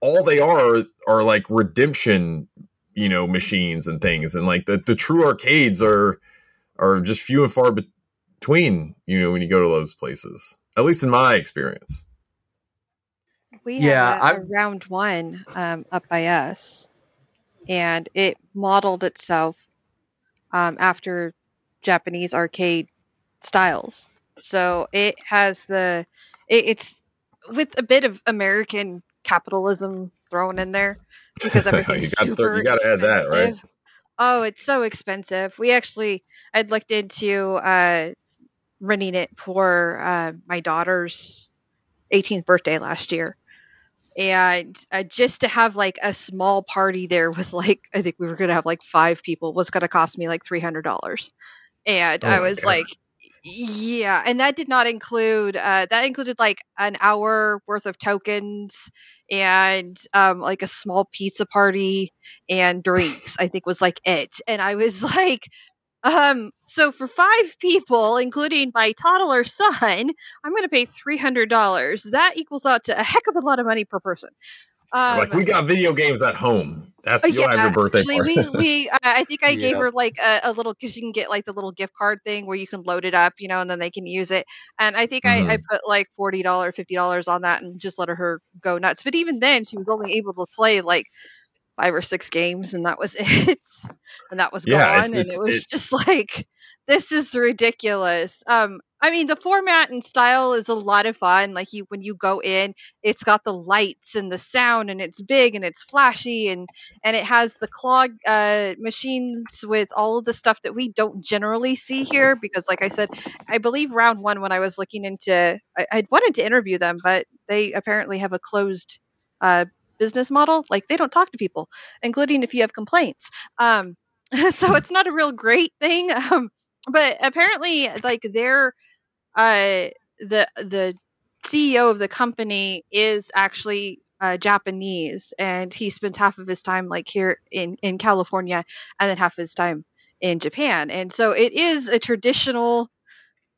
all they are are like redemption you know machines and things. And like the, the true arcades are are just few and far between you know when you go to those places at least in my experience we yeah a, a round one um, up by us and it modeled itself um, after japanese arcade styles so it has the it, it's with a bit of american capitalism thrown in there because everything's you got super. you got to add that, right? Oh, it's so expensive. We actually, I'd looked into uh, renting it for uh, my daughter's 18th birthday last year, and uh, just to have like a small party there with like I think we were gonna have like five people was gonna cost me like three hundred dollars, and oh I was God. like, yeah, and that did not include uh, that included like an hour worth of tokens and um, like a small pizza party and drinks. I think was like it, and I was like, um, so for five people, including my toddler son, I'm going to pay three hundred dollars. That equals out to a heck of a lot of money per person. Um, like we got video games at home. That's you'll yeah, have your birthday actually, party. we we I think I yeah. gave her like a, a little because you can get like the little gift card thing where you can load it up, you know, and then they can use it. And I think mm-hmm. I, I mm-hmm. put like forty dollars, fifty dollars on that, and just let her go nuts. But even then, she was only able to play like five or six games, and that was it. and that was yeah, gone, it's, and it was it, just like this is ridiculous. Um, I mean, the format and style is a lot of fun. Like you, when you go in, it's got the lights and the sound, and it's big and it's flashy, and and it has the claw uh, machines with all of the stuff that we don't generally see here. Because, like I said, I believe round one when I was looking into, I, I wanted to interview them, but they apparently have a closed uh, business model. Like they don't talk to people, including if you have complaints. Um, so it's not a real great thing. Um, but apparently, like they're uh, the the CEO of the company is actually uh, Japanese, and he spends half of his time like here in in California, and then half of his time in Japan. And so it is a traditional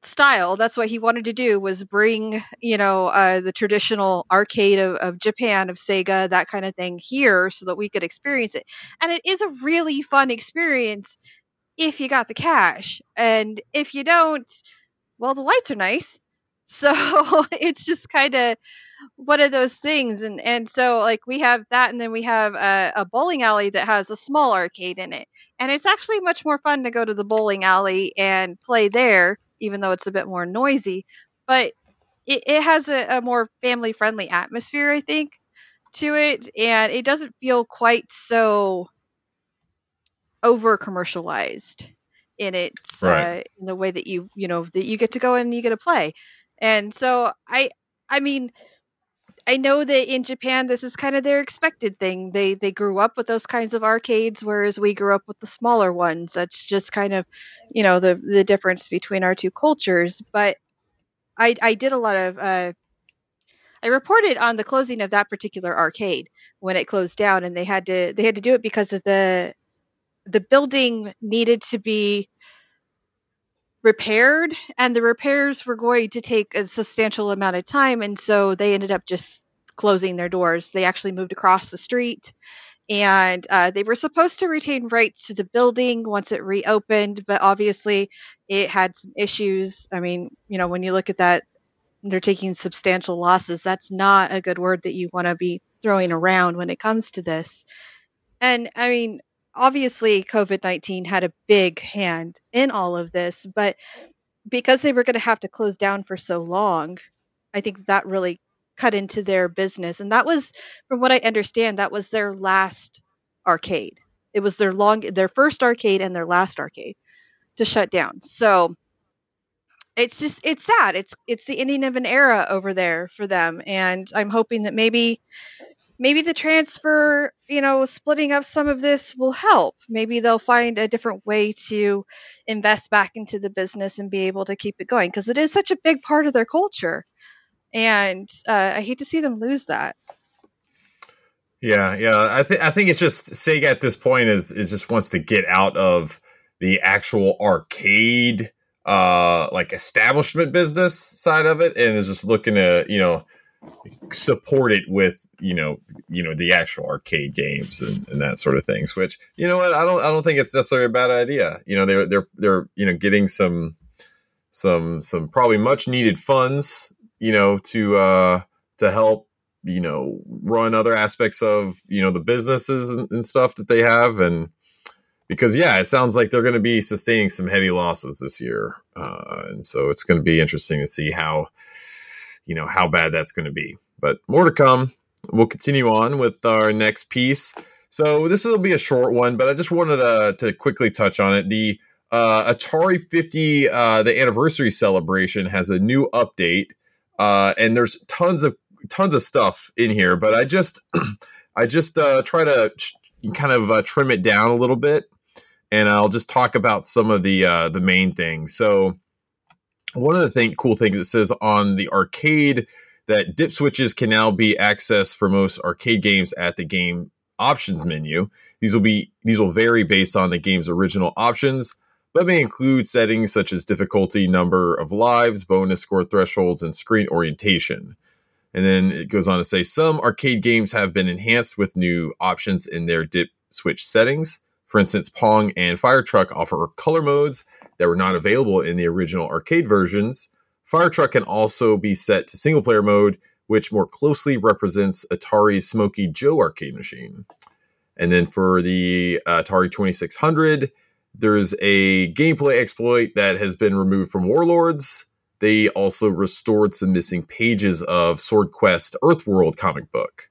style. That's what he wanted to do was bring you know uh, the traditional arcade of, of Japan of Sega that kind of thing here, so that we could experience it. And it is a really fun experience if you got the cash, and if you don't well, the lights are nice. So it's just kind of one of those things. And, and so, like, we have that, and then we have a, a, bowling alley that has a small arcade in it. And it's actually much more fun to go to the bowling alley and play there, even though it's a bit more noisy. But it, it has a, a more family friendly atmosphere, I think, to it. And it doesn't feel quite so over commercialized in its right. uh, in the way that you you know that you get to go and you get to play and so i i mean i know that in japan this is kind of their expected thing. They they grew up with those kinds of arcades whereas we grew up with the smaller ones. That's just kind of you know the the difference between our two cultures. But i i did a lot of uh I reported on the closing of that particular arcade when it closed down, and they had to they had to do it because of the the building needed to be repaired and the repairs were going to take a substantial amount of time and so they ended up just closing their doors. They actually moved across the street and uh, they were supposed to retain rights to the building once it reopened but obviously it had some issues. I mean you know when you look at that they're taking substantial losses. That's not a good word that you want to be throwing around when it comes to this. And i mean obviously COVID 19 had a big hand in all of this, but because they were going to have to close down for so long, I think that really cut into their business. And that was, from what I understand, that was their last arcade. It was their long, their first arcade and their last arcade to shut down. So it's just, it's sad. It's, it's the ending of an era over there for them. And I'm hoping that maybe maybe the transfer, you know, splitting up some of this will help. Maybe they'll find a different way to invest back into the business and be able to keep it going because it is such a big part of their culture. And uh, I hate to see them lose that. Yeah, yeah. I think I think it's just Sega at this point is is just wants to get out of the actual arcade uh like establishment business side of it and is just looking to, you know, support it with you know you know the actual arcade games and, and that sort of things which you know what i don't i don't think it's necessarily a bad idea. You know they're they're they're you know getting some some some probably much needed funds you know to uh to help you know run other aspects of you know the businesses and, and stuff that they have. And because yeah it sounds like they're going to be sustaining some heavy losses this year. Uh, and so it's going to be interesting to see how you know how bad that's going to be. But more to come. We'll continue on with our next piece. So this will be a short one but i just wanted to, to quickly touch on it. The uh, atari 50 uh, the anniversary celebration has a new update uh, and there's tons of tons of stuff in here, but I just I just uh, try to kind of uh, trim it down a little bit, and I'll just talk about some of the uh, the main things. So one of the thing, cool things it says on the arcade that dip switches can now be accessed for most arcade games at the game options menu. These will be these will vary based on the game's original options, but may include settings such as difficulty, number of lives, bonus score thresholds, and screen orientation. And then it goes on to say some arcade games have been enhanced with new options in their dip switch settings. For instance, Pong and Fire Truck offer color modes that were not available in the original arcade versions. Fire Truck can also be set to single player mode, which more closely represents Atari's Smokey Joe arcade machine. And then for the uh, Atari 2600, there's a gameplay exploit that has been removed from Warlords they also restored some missing pages of Sword Quest Earthworld comic book.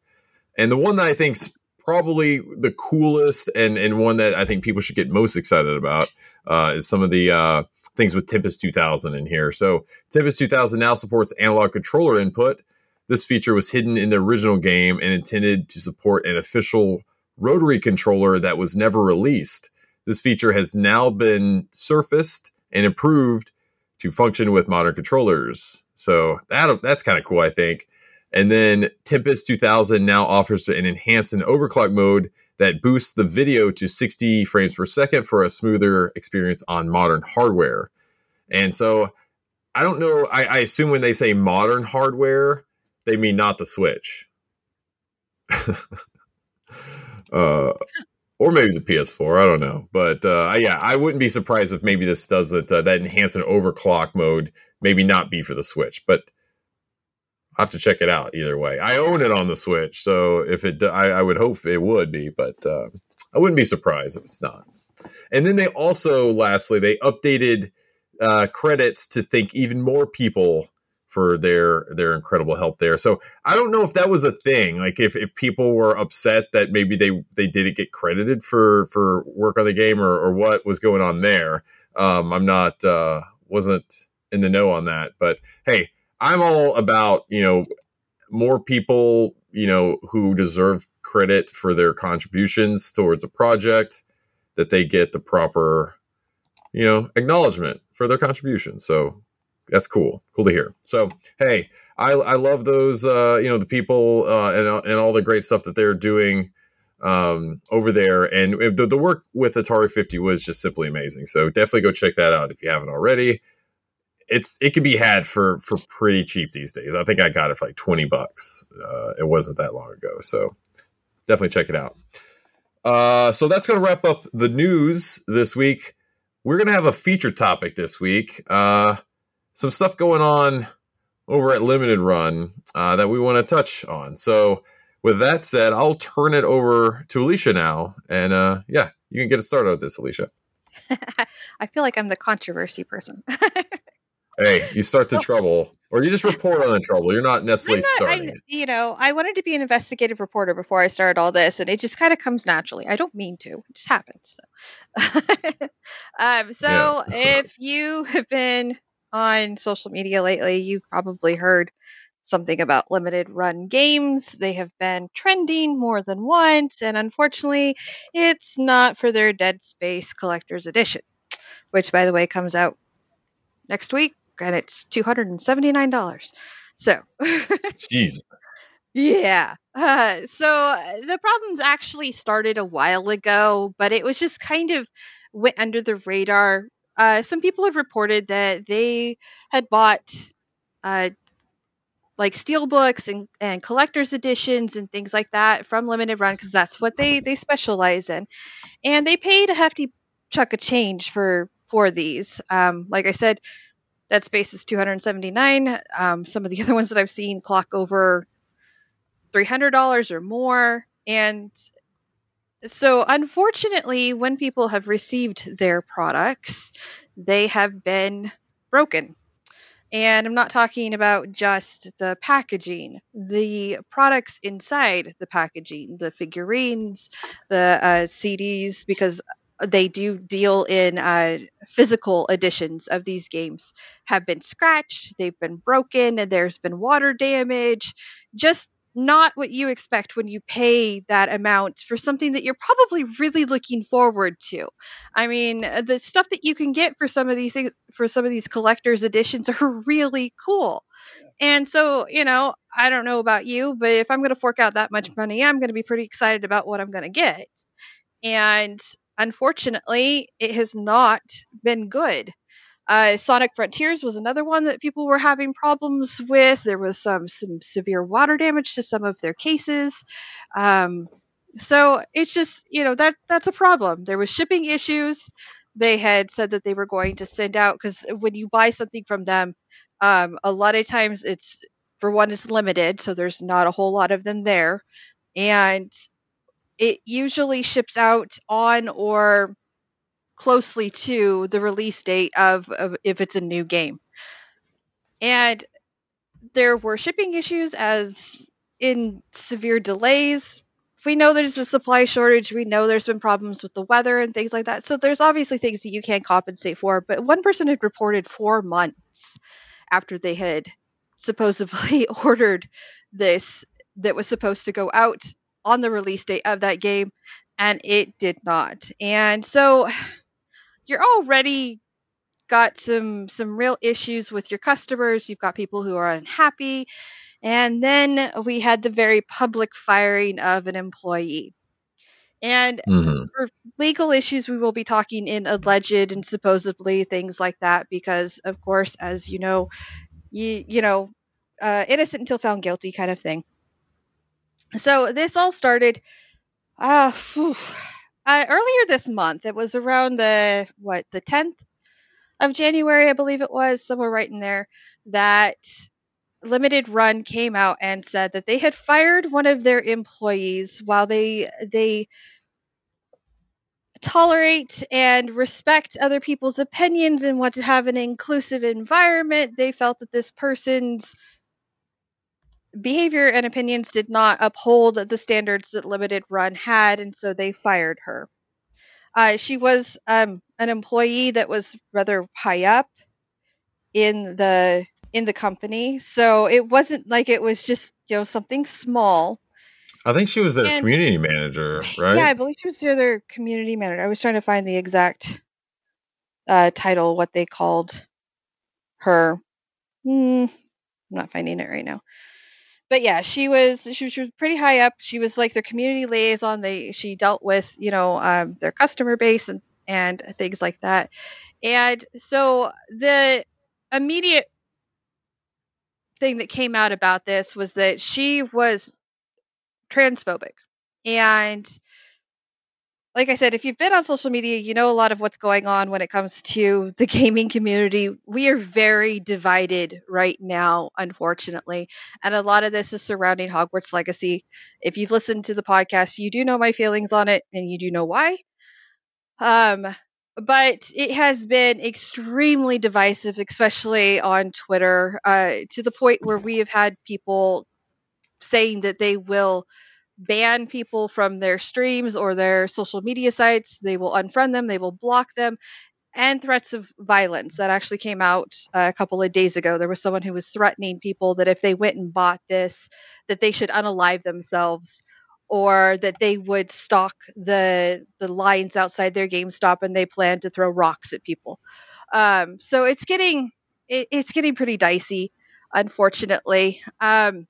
And the one that I think's probably the coolest and, and one that I think people should get most excited about uh, is some of the uh, things with Tempest 2000 in here. So Tempest 2000 now supports analog controller input. This feature was hidden in the original game and intended to support an official rotary controller that was never released. This feature has now been surfaced and improved to function with modern controllers. So that that's kind of cool, I think. And then Tempest 2000 now offers an enhanced and overclock mode that boosts the video to 60 frames per second for a smoother experience on modern hardware. And so I don't know. I, I assume when they say modern hardware, they mean not the Switch. uh, or maybe the PS4. I don't know, but uh, yeah, I wouldn't be surprised if maybe this does it uh, that enhanced and overclock mode. Maybe not be for the Switch, but I have to check it out either way. I own it on the Switch, so if it, I, I would hope it would be, but uh, I wouldn't be surprised if it's not. And then they also, lastly, they updated uh, credits to think even more people for their their incredible help there. So I don't know if that was a thing. Like if, if people were upset that maybe they they didn't get credited for for work on the game or, or what was going on there. Um, I'm not uh, wasn't in the know on that. But hey, I'm all about you know more people you know who deserve credit for their contributions towards a project that they get the proper you know acknowledgement for their contribution. So that's cool. Cool to hear. So, hey, I, I love those, uh, you know, the people uh, and, and all the great stuff that they're doing um, over there. And the, the work with Atari 50 was just simply amazing. So definitely go check that out if you haven't already. It's it can be had for for pretty cheap these days. I think I got it for like 20 bucks. Uh, it wasn't that long ago. So definitely check it out. Uh, so that's going to wrap up the news this week. We're going to have a feature topic this week. Uh, some stuff going on over at Limited Run uh, that we want to touch on. So, with that said, I'll turn it over to Alicia now. And uh, yeah, you can get us started with this, Alicia. I feel like I'm the controversy person. hey, you start the trouble, or you just report on the trouble. You're not necessarily not, starting. I, you know, I wanted to be an investigative reporter before I started all this, and it just kind of comes naturally. I don't mean to; it just happens. So, um, so yeah. if you have been on social media lately, you've probably heard something about limited run games. They have been trending more than once, and unfortunately, it's not for their Dead Space Collector's Edition, which, by the way, comes out next week, and it's $279. So, jeez. Yeah. Uh, so uh, the problems actually started a while ago, but it was just kind of went under the radar uh, some people have reported that they had bought uh, like steel books and, and collector's editions and things like that from limited run because that's what they they specialize in and they paid a hefty chunk of change for for these um, like i said Dead Space is 279 um, some of the other ones that i've seen clock over $300 or more. And so unfortunately when people have received their products they have been broken. And I'm not talking about just the packaging, the products inside the packaging, the figurines, the uh, CDs, because they do deal in uh, physical editions of these games, have been scratched, they've been broken, and there's been water damage. Just not what you expect when you pay that amount for something that you're probably really looking forward to. I mean, uh, the stuff that you can get for some of these things for some of these collectors editions are really cool. And so, you know, I don't know about you, but if I'm going to fork out that much money, I'm going to be pretty excited about what I'm going to get. And unfortunately, it has not been good. Uh, Sonic Frontiers was another one that people were having problems with. There was some some severe water damage to some of their cases. Um, so it's just you know that that's a problem. There was shipping issues. They had said that they were going to send out because when you buy something from them, um, a lot of times it's for one it's limited, so there's not a whole lot of them there, and it usually ships out on or closely to the release date of, of if it's a new game. And there were shipping issues as in severe delays. We know there's a supply shortage. We know there's been problems with the weather and things like that. So there's obviously things that you can't compensate for. But one person had reported four months after they had supposedly ordered this that was supposed to go out on the release date of that game, and it did not. And so you're already got some some real issues with your customers you've got people who are unhappy and then we had the very public firing of an employee and mm-hmm. for legal issues we will be talking in alleged and supposedly things like that because of course as you know you you know uh, innocent until found guilty kind of thing so this all started uh, uh, earlier this month, it was around the what the tenth of January, I believe it was, somewhere right in there, that Limited Run came out and said that they had fired one of their employees while they they tolerate and respect other people's opinions and want to have an inclusive environment. They felt that this person's behavior and opinions did not uphold the standards that Limited Run had, and so they fired her. Uh, she was um, an employee that was rather high up in the in the company, so it wasn't like it was just you know something small. I think she was their and, community manager, right? Yeah, I believe she was their community manager. I was trying to find the exact uh, title, what they called her. Mm, I'm not finding it right now but yeah, she was she she was pretty high up. She was like their community liaison. They she dealt with you know um, their customer base and and things like that. And so the immediate thing that came out about this was that she was transphobic and like I said, if you've been on social media, you know a lot of what's going on when it comes to the gaming community. We are very divided right now, unfortunately. And a lot of this is surrounding Hogwarts Legacy. If you've listened to the podcast, you do know my feelings on it and you do know why. Um, but it has been extremely divisive, especially on Twitter, uh, to the point where we have had people saying that they will ban people from their streams or their social media sites. They will unfriend them, they will block them, and threats of violence that actually came out uh, a couple of days ago. There was someone who was threatening people that if they went and bought this, that they should unalive themselves or that they would stalk the the lines outside their GameStop and they plan to throw rocks at people. Um, so it's getting it, it's getting pretty dicey, unfortunately. Um,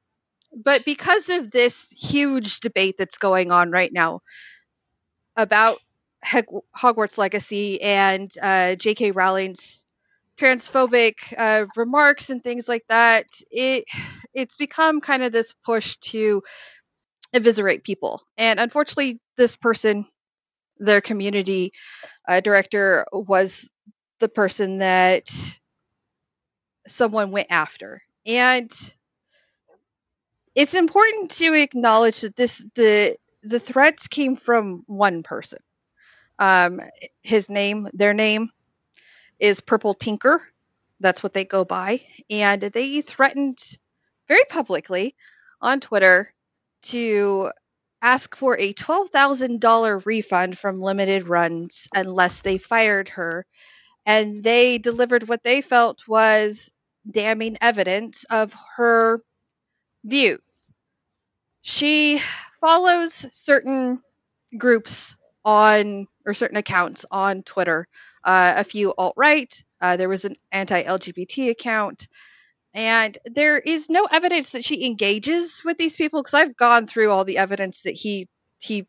but because of this huge debate that's going on right now about Hogwarts Legacy and uh, J.K. Rowling's transphobic uh, remarks and things like that, it it's become kind of this push to eviscerate people. And unfortunately, this person, their community uh, director, was the person that someone went after. And it's important to acknowledge that this the the threats came from one person. Um, his name, their name, is Purple Tinker. That's what they go by, and they threatened very publicly on Twitter to ask for a $12,000 refund from limited runs unless they fired her. And they delivered what they felt was damning evidence of her views. She follows certain groups on, or certain accounts on Twitter, uh, a few alt right. Uh, there was an anti LGBT account. And there is no evidence that she engages with these people because I've gone through all the evidence that he, he,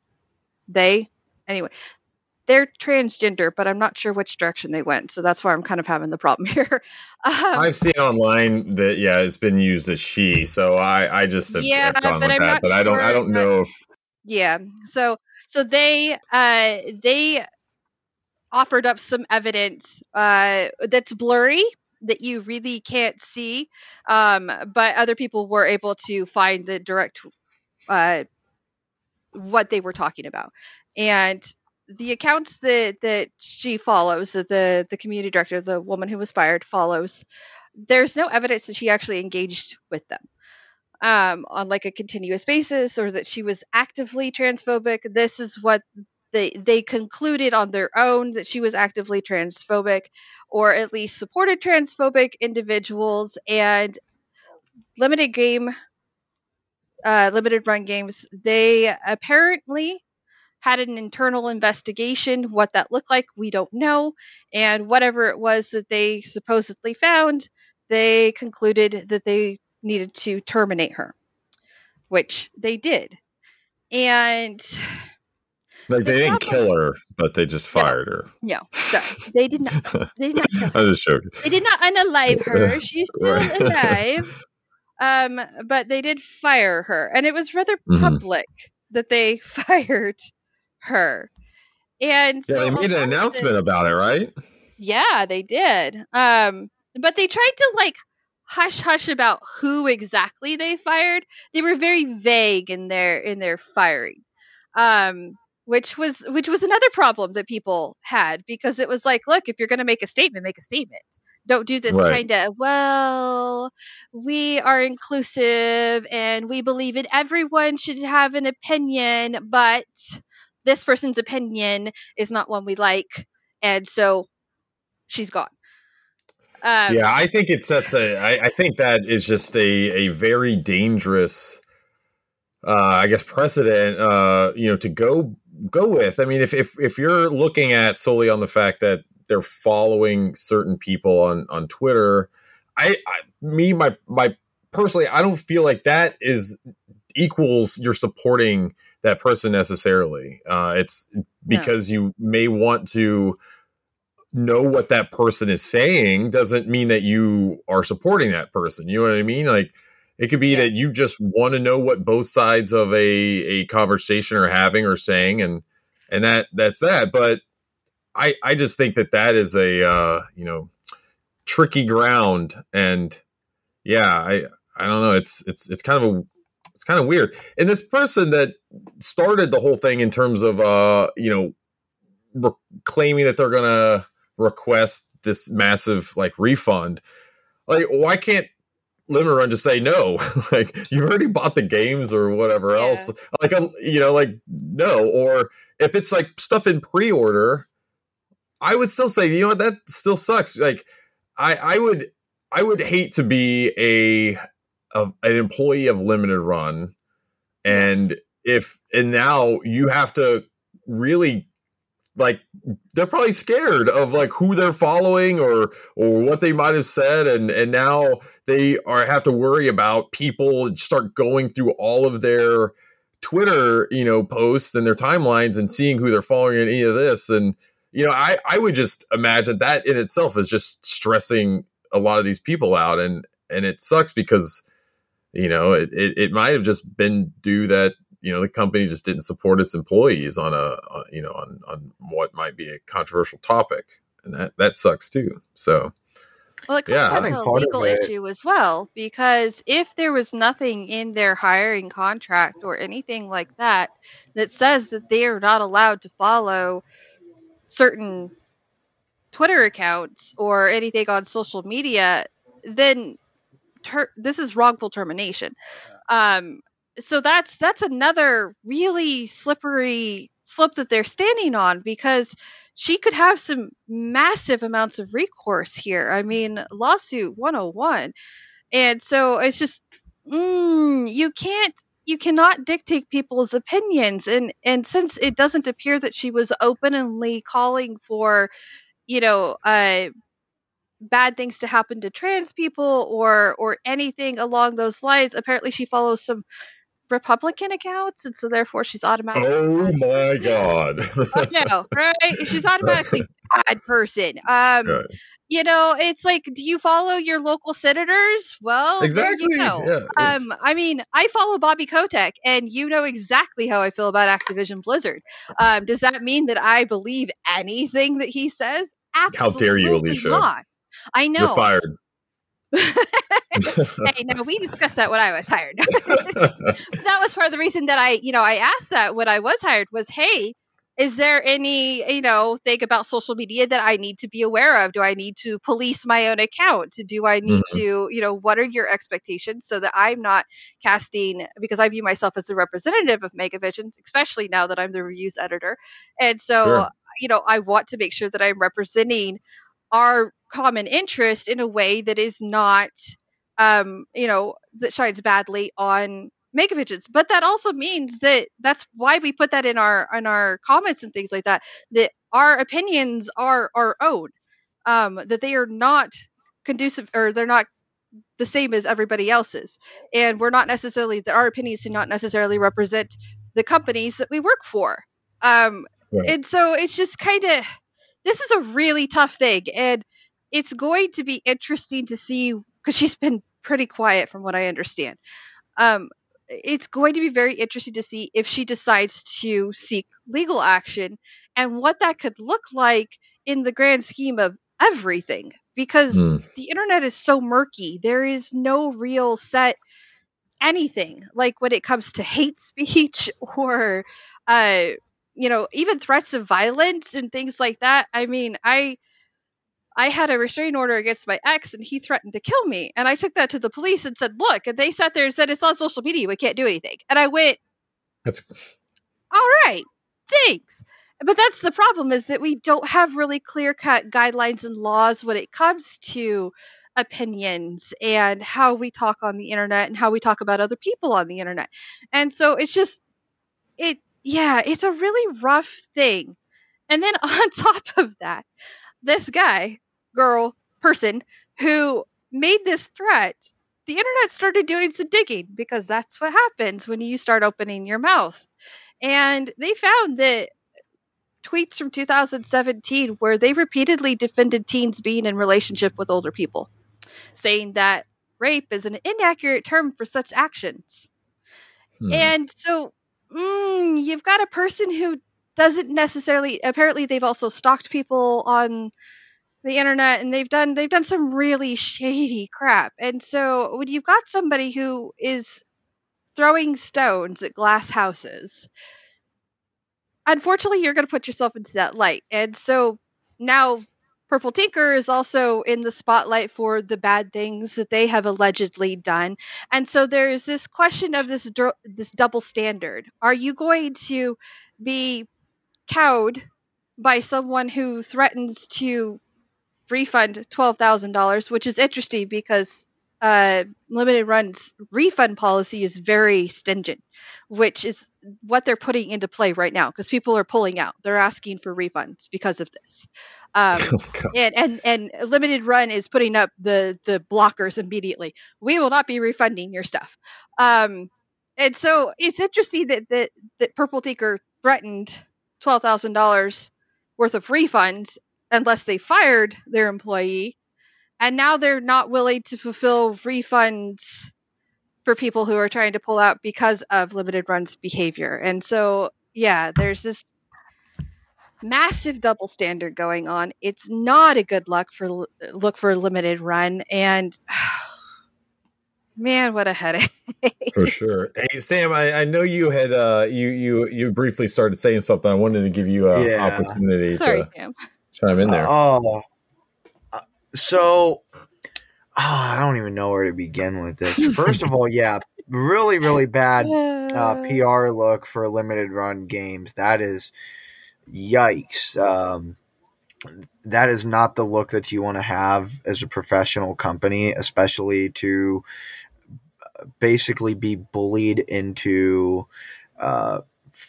they, anyway, they're transgender, but I'm not sure which direction they went. So that's why I'm kind of having the problem here. Um, I've seen online that yeah, it's been used as she. So I I just have, yeah, have gone but with I'm that. But I don't I don't that- know if Yeah. So so they uh they offered up some evidence uh that's blurry that you really can't see um but other people were able to find the direct uh what they were talking about and the accounts that that she follows that the the community director the woman who was fired follows there's no evidence that she actually engaged with them um, on like a continuous basis or that she was actively transphobic. This is what they they concluded on their own that she was actively transphobic or at least supported transphobic individuals and limited game uh, limited run games they apparently had an internal investigation what that looked like we don't know and whatever it was that they supposedly found they concluded that they needed to terminate her, which they did. And like they didn't problem- kill her, but they just No. fired her. no, sorry, they did not. They did not. I'm just joking. They did not unalive her. She's still Right. alive. Um, but they did fire her, and it was rather Mhm. public that they fired her. And Yeah, so they made an announcement the- about it, right? Yeah, they did. Um, but they tried to like hush hush about who exactly they fired. They were very vague in their in their firing. Um, which was which was another problem that people had because it was like, look, if you're going to make a statement, make a statement. Don't do this Right. kind of, well, we are inclusive and we believe in everyone should have an opinion, but this person's opinion is not one we like, and so she's gone. Um, yeah, I think it sets a. I, I think that is just a a very dangerous, uh, I guess, precedent. Uh, you know, to go go with. I mean, if if if you're looking at solely on the fact that they're following certain people on on Twitter, I, I me my my personally, I don't feel like that is equals you're supporting that person necessarily. Uh, it's because you may want to know what that person is saying doesn't mean that you are supporting that person. You know what I mean? Like it could be Yeah. that you just want to know what both sides of a a conversation are having or saying and and that that's that. But I I just think that that is a uh, you know tricky ground and yeah, I I don't know. It's it's it's kind of a it's kind of weird. And this person that started the whole thing in terms of uh, you know, re- claiming that they're gonna request this massive like refund, like why can't Limit Run just say no? like you've already bought the games or whatever Yeah. else. Like um, you know, like no. Or if it's like stuff in pre-order, I would still say you know what that still sucks. Like I I would I would hate to be a, a an employee of Limited Run, and if and now you have to really like they're probably scared of like who they're following or or what they might have said. And and now they are have to worry about people start going through all of their twitter you know posts and their timelines and seeing who they're following in any of this. And you know, I I would just imagine that in itself is just stressing a lot of these people out, and and it sucks because you know it it, it might have just been due that you know the company just didn't support its employees on a on, you know on on what might be a controversial topic, and that that sucks too. So. Well, it comes yeah. down to a legal issue as well, because if there was nothing in their hiring contract or anything like that that says that they are not allowed to follow certain Twitter accounts or anything on social media, then ter- this is wrongful termination. Um, so that's that's another really slippery slope that they're standing on because she could have some massive amounts of recourse here. I mean, lawsuit 101. And so it's just mm, you can't you cannot dictate people's opinions and and since it doesn't appear that she was openly calling for you know uh bad things to happen to trans people or or anything along those lines apparently she follows some republican accounts and so therefore she's automatically oh my god oh, no right she's automatically bad person um right you know, it's like, do you follow your local senators? Well, exactly. You know. yeah. Um, I mean, I follow Bobby Kotick, and you know exactly how I feel about Activision Blizzard. Um, does that mean that I believe anything that he says? Absolutely how dare you, Alicia? Not. I know. You're fired. hey, no, we discussed that when I was hired. that was part of the reason that I, you know, I asked that when I was hired was, hey, is there any you know thing about social media that i need to be aware of do i need to police my own account do i need mm-hmm. to you know what are your expectations so that i'm not casting because i view myself as a representative of megavision especially now that i'm the reviews editor and so sure. you know i want to make sure that i'm representing our common interest in a way that is not um you know that shines badly on Megavisions. But that also means that that's why we put that in our in our comments and things like that. That our opinions are our own. Um, that they are not conducive or they're not the same as everybody else's, and we're not necessarily that our opinions do not necessarily represent the companies that we work for. Um, right. And so it's just kind of this is a really tough thing, and it's going to be interesting to see because she's been pretty quiet from what I understand. Um, it's going to be very interesting to see if she decides to seek legal action and what that could look like in the grand scheme of everything because mm. the internet is so murky there is no real set anything like when it comes to hate speech or uh you know even threats of violence and things like that i mean i I had a restraining order against my ex and he threatened to kill me. And I took that to the police and said, look, and they sat there and said, it's on social media. We can't do anything. And I went, that's all right. Thanks. But that's the problem is that we don't have really clear cut guidelines and laws when it comes to opinions and how we talk on the internet and how we talk about other people on the internet. And so it's just, it, yeah, it's a really rough thing. And then on top of that, this guy girl, person who made this threat, the internet started doing some digging because that's what happens when you start opening your mouth. And they found that tweets from 2017 where they repeatedly defended teens being in relationship with older people, saying that rape is an inaccurate term for such actions. Hmm. And so mm, you've got a person who doesn't necessarily apparently they've also stalked people on the internet and they've done they've done some really shady crap. And so when you've got somebody who is throwing stones at glass houses, unfortunately you're going to put yourself into that light. And so now Purple Tinker is also in the spotlight for the bad things that they have allegedly done. And so there's this question of this this double standard. Are you going to be cowed by someone who threatens to refund twelve thousand dollars, which is interesting because uh, limited runs refund policy is very stingent, which is what they're putting into play right now because people are pulling out. They're asking for refunds because of this. Um, oh, and, and and limited run is putting up the the blockers immediately. We will not be refunding your stuff. Um, and so it's interesting that that, that Purple Tinker threatened twelve thousand dollars worth of refunds unless they fired their employee. And now they're not willing to fulfill refunds for people who are trying to pull out because of limited runs behavior. And so, yeah, there's this massive double standard going on. It's not a good luck for look for a limited run and man, what a headache. for sure. Hey Sam, I, I know you had uh you you you briefly started saying something. I wanted to give you an yeah. opportunity Sorry, to Sam. Chime in there. Oh. Uh, so Oh, I don't even know where to begin with this. First of all, yeah, really, really bad uh, PR look for limited run games. That is yikes. Um, that is not the look that you want to have as a professional company, especially to basically be bullied into uh,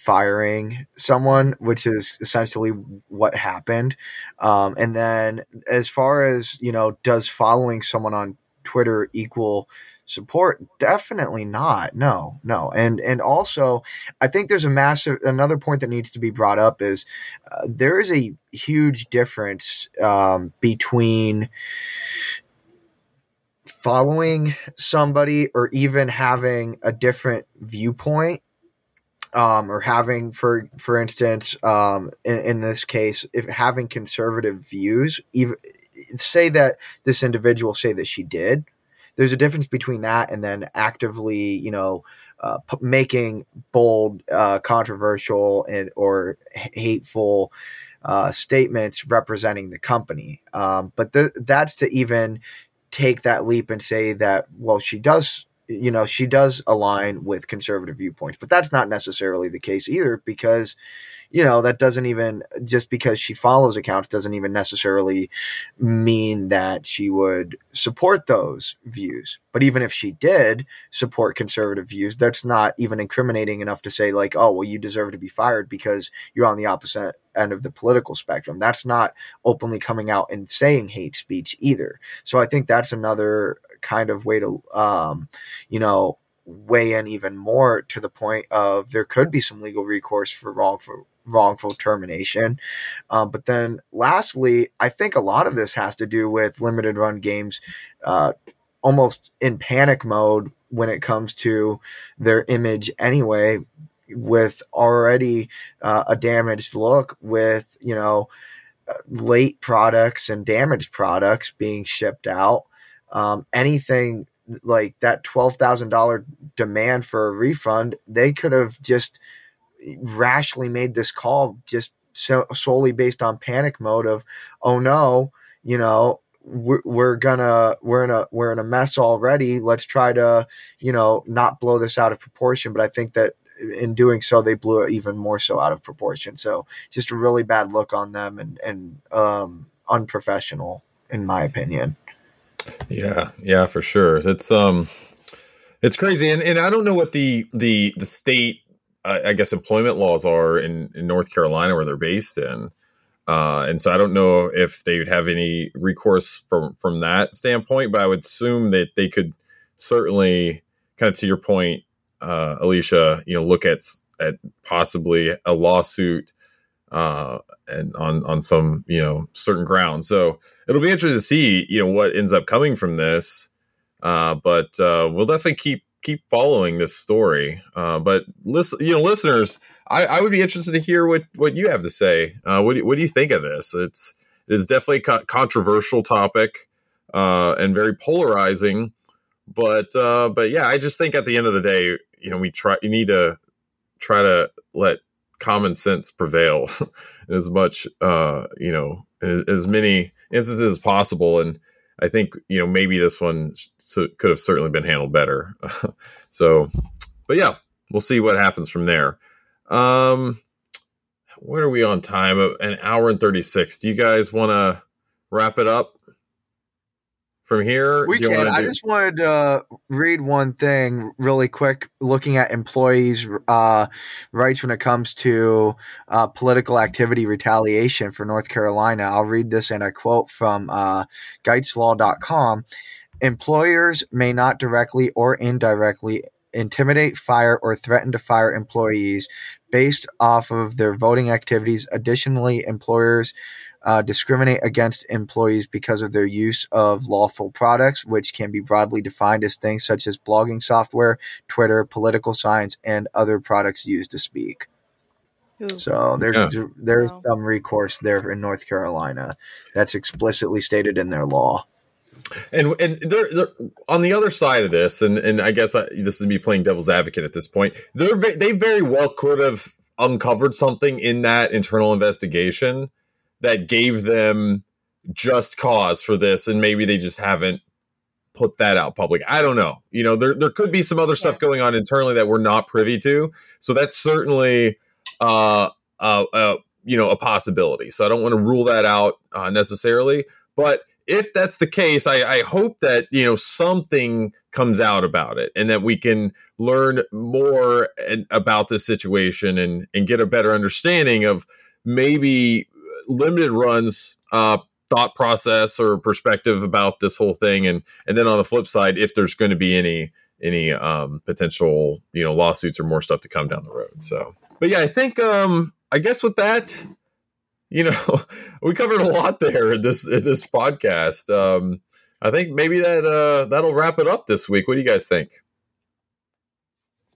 firing someone, which is essentially what happened. Um, and then, as far as you know, does following someone on Twitter equal support? Definitely not. No no. And and also i think there's a massive another point that needs to be brought up is uh, there is a huge difference um, between following somebody or even having a different viewpoint um, or having for for instance um, in, in this case if having conservative views even say that this individual say that she did there's a difference between that and then actively, you know, uh, p- making bold, uh, controversial, and or hateful uh, statements representing the company. Um, but th- that's to even take that leap and say that well, she does. You know, she does align with conservative viewpoints, but that's not necessarily the case either because you know, that doesn't even just because she follows accounts doesn't even necessarily mean that she would support those views. But even if she did support conservative views, that's not even incriminating enough to say, like, oh, well, you deserve to be fired because you're on the opposite end of the political spectrum. That's not openly coming out and saying hate speech either. So I think that's another kind of way to, um, you know, weigh in even more to the point of there could be some legal recourse for wrongful wrongful termination. Um, but then, lastly, I think a lot of this has to do with limited run games, uh, almost in panic mode when it comes to their image anyway. With already uh, a damaged look, with you know late products and damaged products being shipped out, um, anything like that twelve thousand dollar demand for a refund, they could have just rashly made this call just so, solely based on panic mode of oh no you know we're, we're gonna we're in a we're in a mess already. Let's try to you know not blow this out of proportion. But i think that in doing so they blew it even more so out of proportion. So just a really bad look on them and and um unprofessional in my opinion yeah yeah for sure it's um it's crazy and, and i don't know what the the the state I guess employment laws are in, in North Carolina where they're based in. Uh, and so I don't know if they would have any recourse from from that standpoint, but I would assume that they could certainly, kind of to your point, uh, Alicia, you know, look at at possibly a lawsuit uh, and on on some you know certain grounds. So it'll be interesting to see you know what ends up coming from this. Uh, but uh, we'll definitely keep keep following this story. Uh, but listen, you know, listeners, I, I, would be interested to hear what what you have to say. Uh, what do, what do you think of this? It's it is definitely a co- controversial topic uh, and very polarizing. But uh, but yeah, I just think at the end of the day, you know, we try you need to try to let common sense prevail as much uh, you know as many instances as possible and I think you know maybe this one could have certainly been handled better. so, but yeah, we'll see what happens from there. Um, where are we on time? An hour and thirty six. Do you guys want to wrap it up? From here? We can. I just wanted to read one thing really quick, looking at employees' uh, rights when it comes to uh, political activity retaliation for North Carolina. I'll read this in a quote from uh, GeitzelLaw.com. Employers may not directly or indirectly intimidate, fire, or threaten to fire employees based off of their voting activities. Additionally, employers uh, discriminate against employees because of their use of lawful products, which can be broadly defined as things such as blogging software, Twitter, political science, and other products used to speak. Ooh. So there, yeah. there's wow. some recourse there in North Carolina that's explicitly stated in their law. And and they're, they're, on the other side of this, and and I guess I, this is me playing devil's advocate at this point. They're they very well could have uncovered something in that internal investigation that gave them just cause for this, and maybe they just haven't put that out public. I don't know. You know, there there could be some other stuff going on internally that we're not privy to. So that's certainly uh uh, uh you know a possibility. So I don't want to rule that out uh, necessarily, but if that's the case, I, I hope that you know something comes out about it and that we can learn more and, about this situation and and get a better understanding of maybe limited runs uh, thought process or perspective about this whole thing and and then on the flip side if there's going to be any any um, potential you know lawsuits or more stuff to come down the road so but yeah i think um i guess with that you know, we covered a lot there in this in this podcast. Um, I think maybe that uh, that'll wrap it up this week. What do you guys think?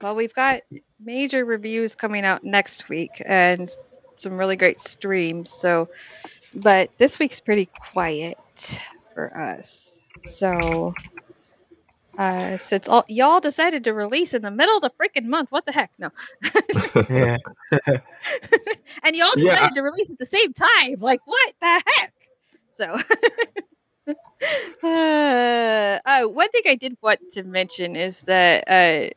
Well, we've got major reviews coming out next week and some really great streams. So, but this week's pretty quiet for us. So, uh, since all y'all decided to release in the middle of the freaking month, what the heck? No. yeah. and y'all decided yeah. to release at the same time. Like, what the heck? So, uh, uh, one thing I did want to mention is that uh,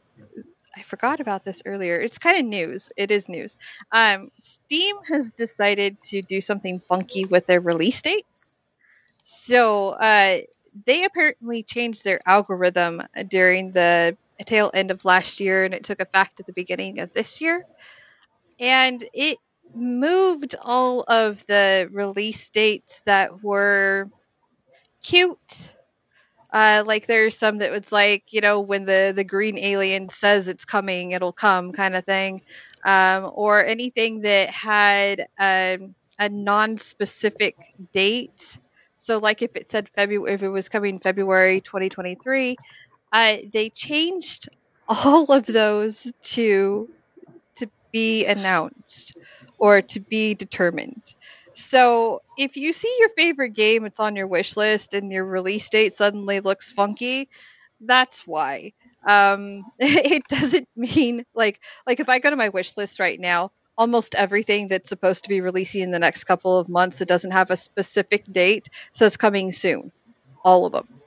I forgot about this earlier. It's kind of news. It is news. Um, Steam has decided to do something funky with their release dates. So, uh, they apparently changed their algorithm during the tail end of last year and it took effect at the beginning of this year. And it moved all of the release dates that were cute. Uh, like there's some that was like, you know, when the, the green alien says it's coming, it'll come kind of thing. Um, or anything that had um, a non specific date so, like if it said February, if it was coming February 2023, uh, they changed all of those to to be announced or to be determined. So, if you see your favorite game, it's on your wish list, and your release date suddenly looks funky, that's why. Um, it doesn't mean like like if I go to my wish list right now, almost everything that's supposed to be releasing in the next couple of months that doesn't have a specific date says coming soon. All of them.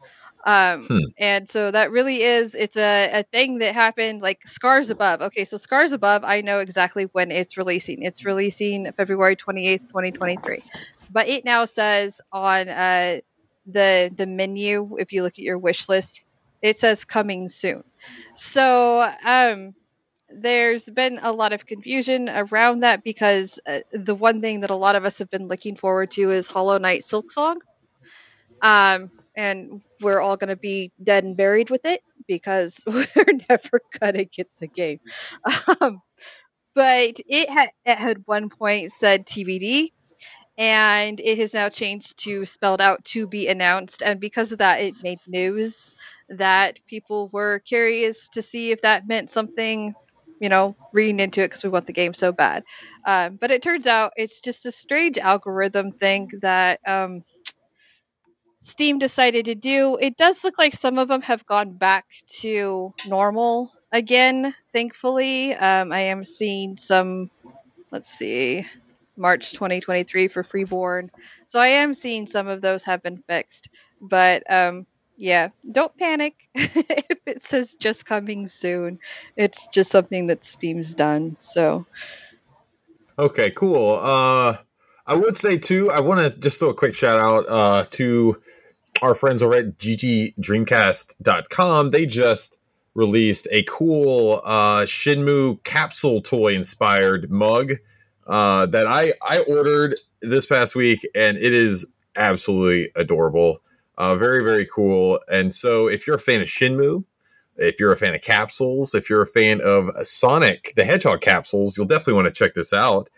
Um, hmm. And so that really is, it's a, a thing that happened like Scars Above. Okay, so Scars Above, I know exactly when it's releasing. It's releasing February 28th, 2023. But it now says on uh, the the menu, if you look at your wish list, it says coming soon. So, um, there's been a lot of confusion around that because uh, the one thing that a lot of us have been looking forward to is Hollow Knight Silksong. Um, and we're all going to be dead and buried with it because we're never going to get the game. Um, but it had, had one point said TBD, and it has now changed to spelled out to be announced. And because of that, it made news that people were curious to see if that meant something you know, reading into it because we want the game so bad. Um, but it turns out it's just a strange algorithm thing that um, Steam decided to do. It does look like some of them have gone back to normal again, thankfully. Um, I am seeing some, let's see, March 2023 for Freeborn. So I am seeing some of those have been fixed. But um, yeah, don't panic if it says just coming soon. It's just something that Steam's done. So Okay, cool. Uh I would say too, I want to just throw a quick shout out uh to our friends over at ggdreamcast.com. They just released a cool uh Shenmue capsule toy inspired mug uh that I I ordered this past week and it is absolutely adorable. Uh, very, very cool. And so, if you're a fan of Shenmue, If you're a fan of capsules, if you're a fan of Sonic the Hedgehog capsules, you'll definitely want to check this out.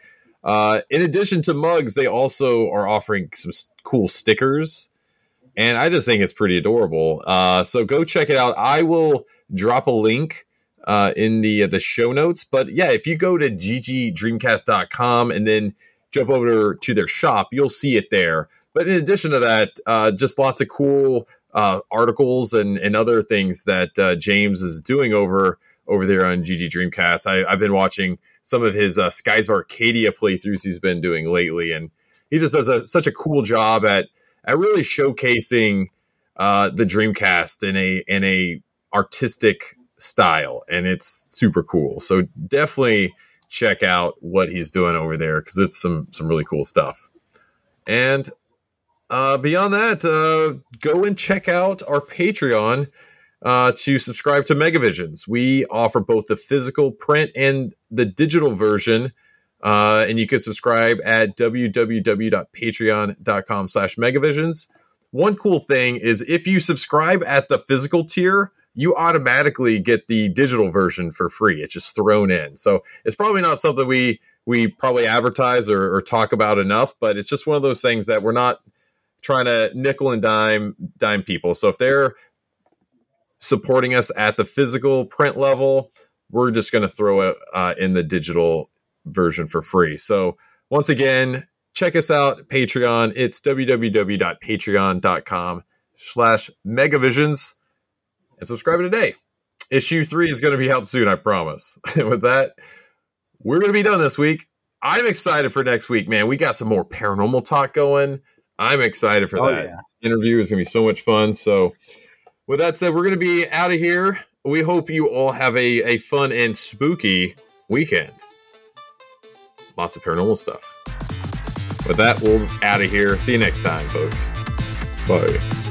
Uh, in addition to mugs, they also are offering some cool stickers, and I just think it's pretty adorable. Uh, so go check it out. I will drop a link uh, in the uh, the show notes. But yeah, if you go to ggdreamcast.com and then jump over to their shop, you'll see it there. But in addition to that, uh, just lots of cool uh, articles and, and other things that uh, James is doing over over there on GG Dreamcast. I, have been watching some of his Skies of Arcadia playthroughs he's been doing lately, and he just does a, such a cool job at at really showcasing uh, the Dreamcast in a in a artistic style, and it's super cool. So definitely check out what he's doing over there because it's some some really cool stuff. And uh, beyond that, uh, go and check out our Patreon uh, to subscribe to Megavisions. We offer both the physical print and the digital version. Uh, and you can subscribe at www.patreon.com slash megavisions. One cool thing is if you subscribe at the physical tier, you automatically get the digital version for free. It's just thrown in. So it's probably not something we we probably advertise or, or talk about enough, but it's just one of those things that we're not – trying to nickel and dime dime people. So if they're supporting us at the physical print level, we're just going to throw it uh, in the digital version for free. So once again, check us out Patreon. It's www.patreon.com slash megavisions and subscribe today. Issue three is going to be out soon, I promise. and with that, we're going to be done this week. I'm excited for next week, man. We got some more paranormal talk going. I'm excited for oh, that yeah. interview. is going to be so much fun. So, with that said, we're going to be out of here. We hope you all have a, a fun and spooky weekend. Lots of paranormal stuff. With that, we'll out of here. See you next time, folks. Bye.